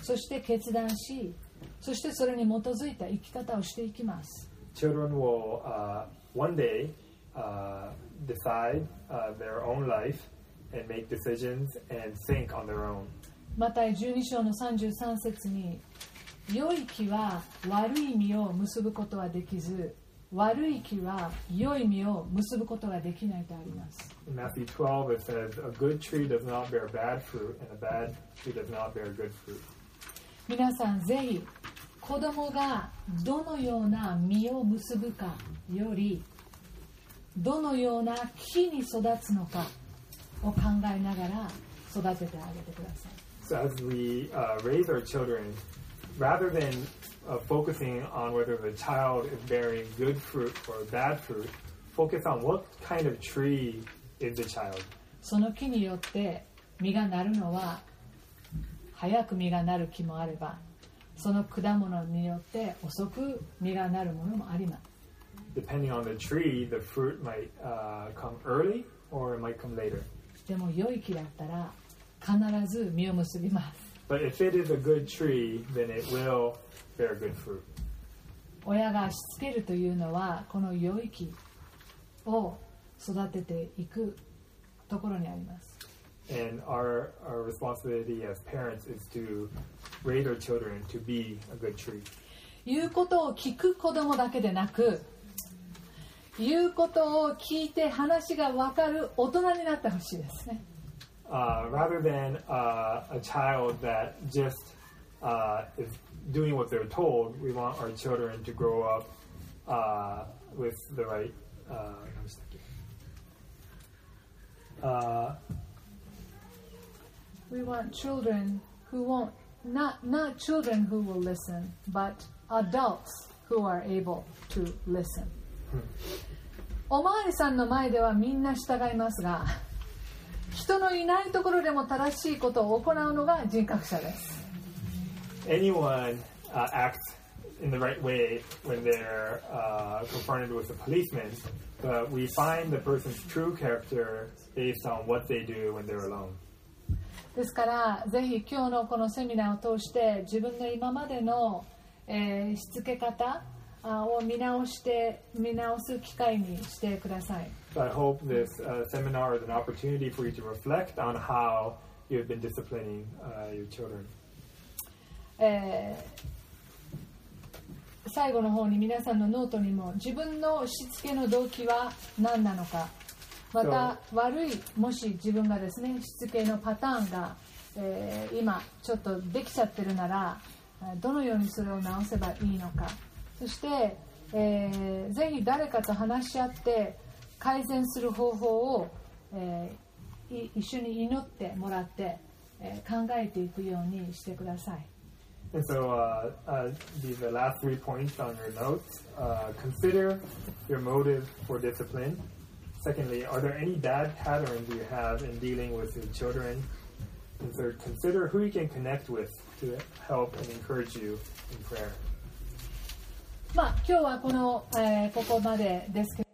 そして決断しそしてそれに基づいた生き方をしていきます Children will uh, one day uh, decide uh, their own life and make decisions and think on their own. マタイ12章の33節に良い木は悪い実を結ぶことはできず悪い木は良い実を結ぶことはできないとあります。皆さん、ぜひ子供がどのような実を結ぶかよりどのような木に育つのか。を考えながら育ててあげてください So as we uh, raise our children, rather than uh, focusing on whether the child is bearing good fruit or bad fruit, focus on what kind of tree is the child. その木によって実がなるのは早く実がなる木もあればその果物によって遅く実がなるものもあります Depending on the tree, the fruit might uh, come early or it might come later. でも良い木だったら必ず実を結びます But if it is a good tree, then it will bear good fruit. 親がしつけるというのはこの良い木を育てていくところにあります And our, our responsibility as parents is to raise our children to be a good tree. 言うことを聞く子供だけでなく言うことを聞いて話が分かる大人になってほしいですね Uh, rather than uh, a child that just uh, is doing what they're told, we want our children to grow up uh, with the right. Uh, uh, We want children who won't, not, not children who will listen, but adults who are able to listen. おまわりさんの前ではみんな従いますが、人のいないところでも正しいことを行うのが人格者です。anyone uh, acts in the right way when they're uh, confronted with a policeman, but we find the person's true character based on what they do when they're alone. ですからぜひ今日のこのセミナーを通して自分の今までの、えーしつけ方あを見直して見直す機会にしてください。So I hope this uh, seminar is an opportunity for you to reflect on how you've been disciplining uh, your children. えー最後の方に皆さんのノートにも自分のしつけの動機は何なのか。また悪いもし自分がですねしつけのパターンが、えー今ちょっとできちゃってるならえーどのようにそれを直せばいいのかそして、えーぜひ誰かと話し合って改善する方法を、えーい一緒に祈ってもらって、えー考えていくようにしてください。And so uh, uh, these are the last three points on your notes. Uh, consider your motive for discipline. Secondly, are there any bad patterns you have in dealing with your children? And third, consider who you can connect with to help and encourage you in prayer. まあ、今日はこの、えーここまでですけど。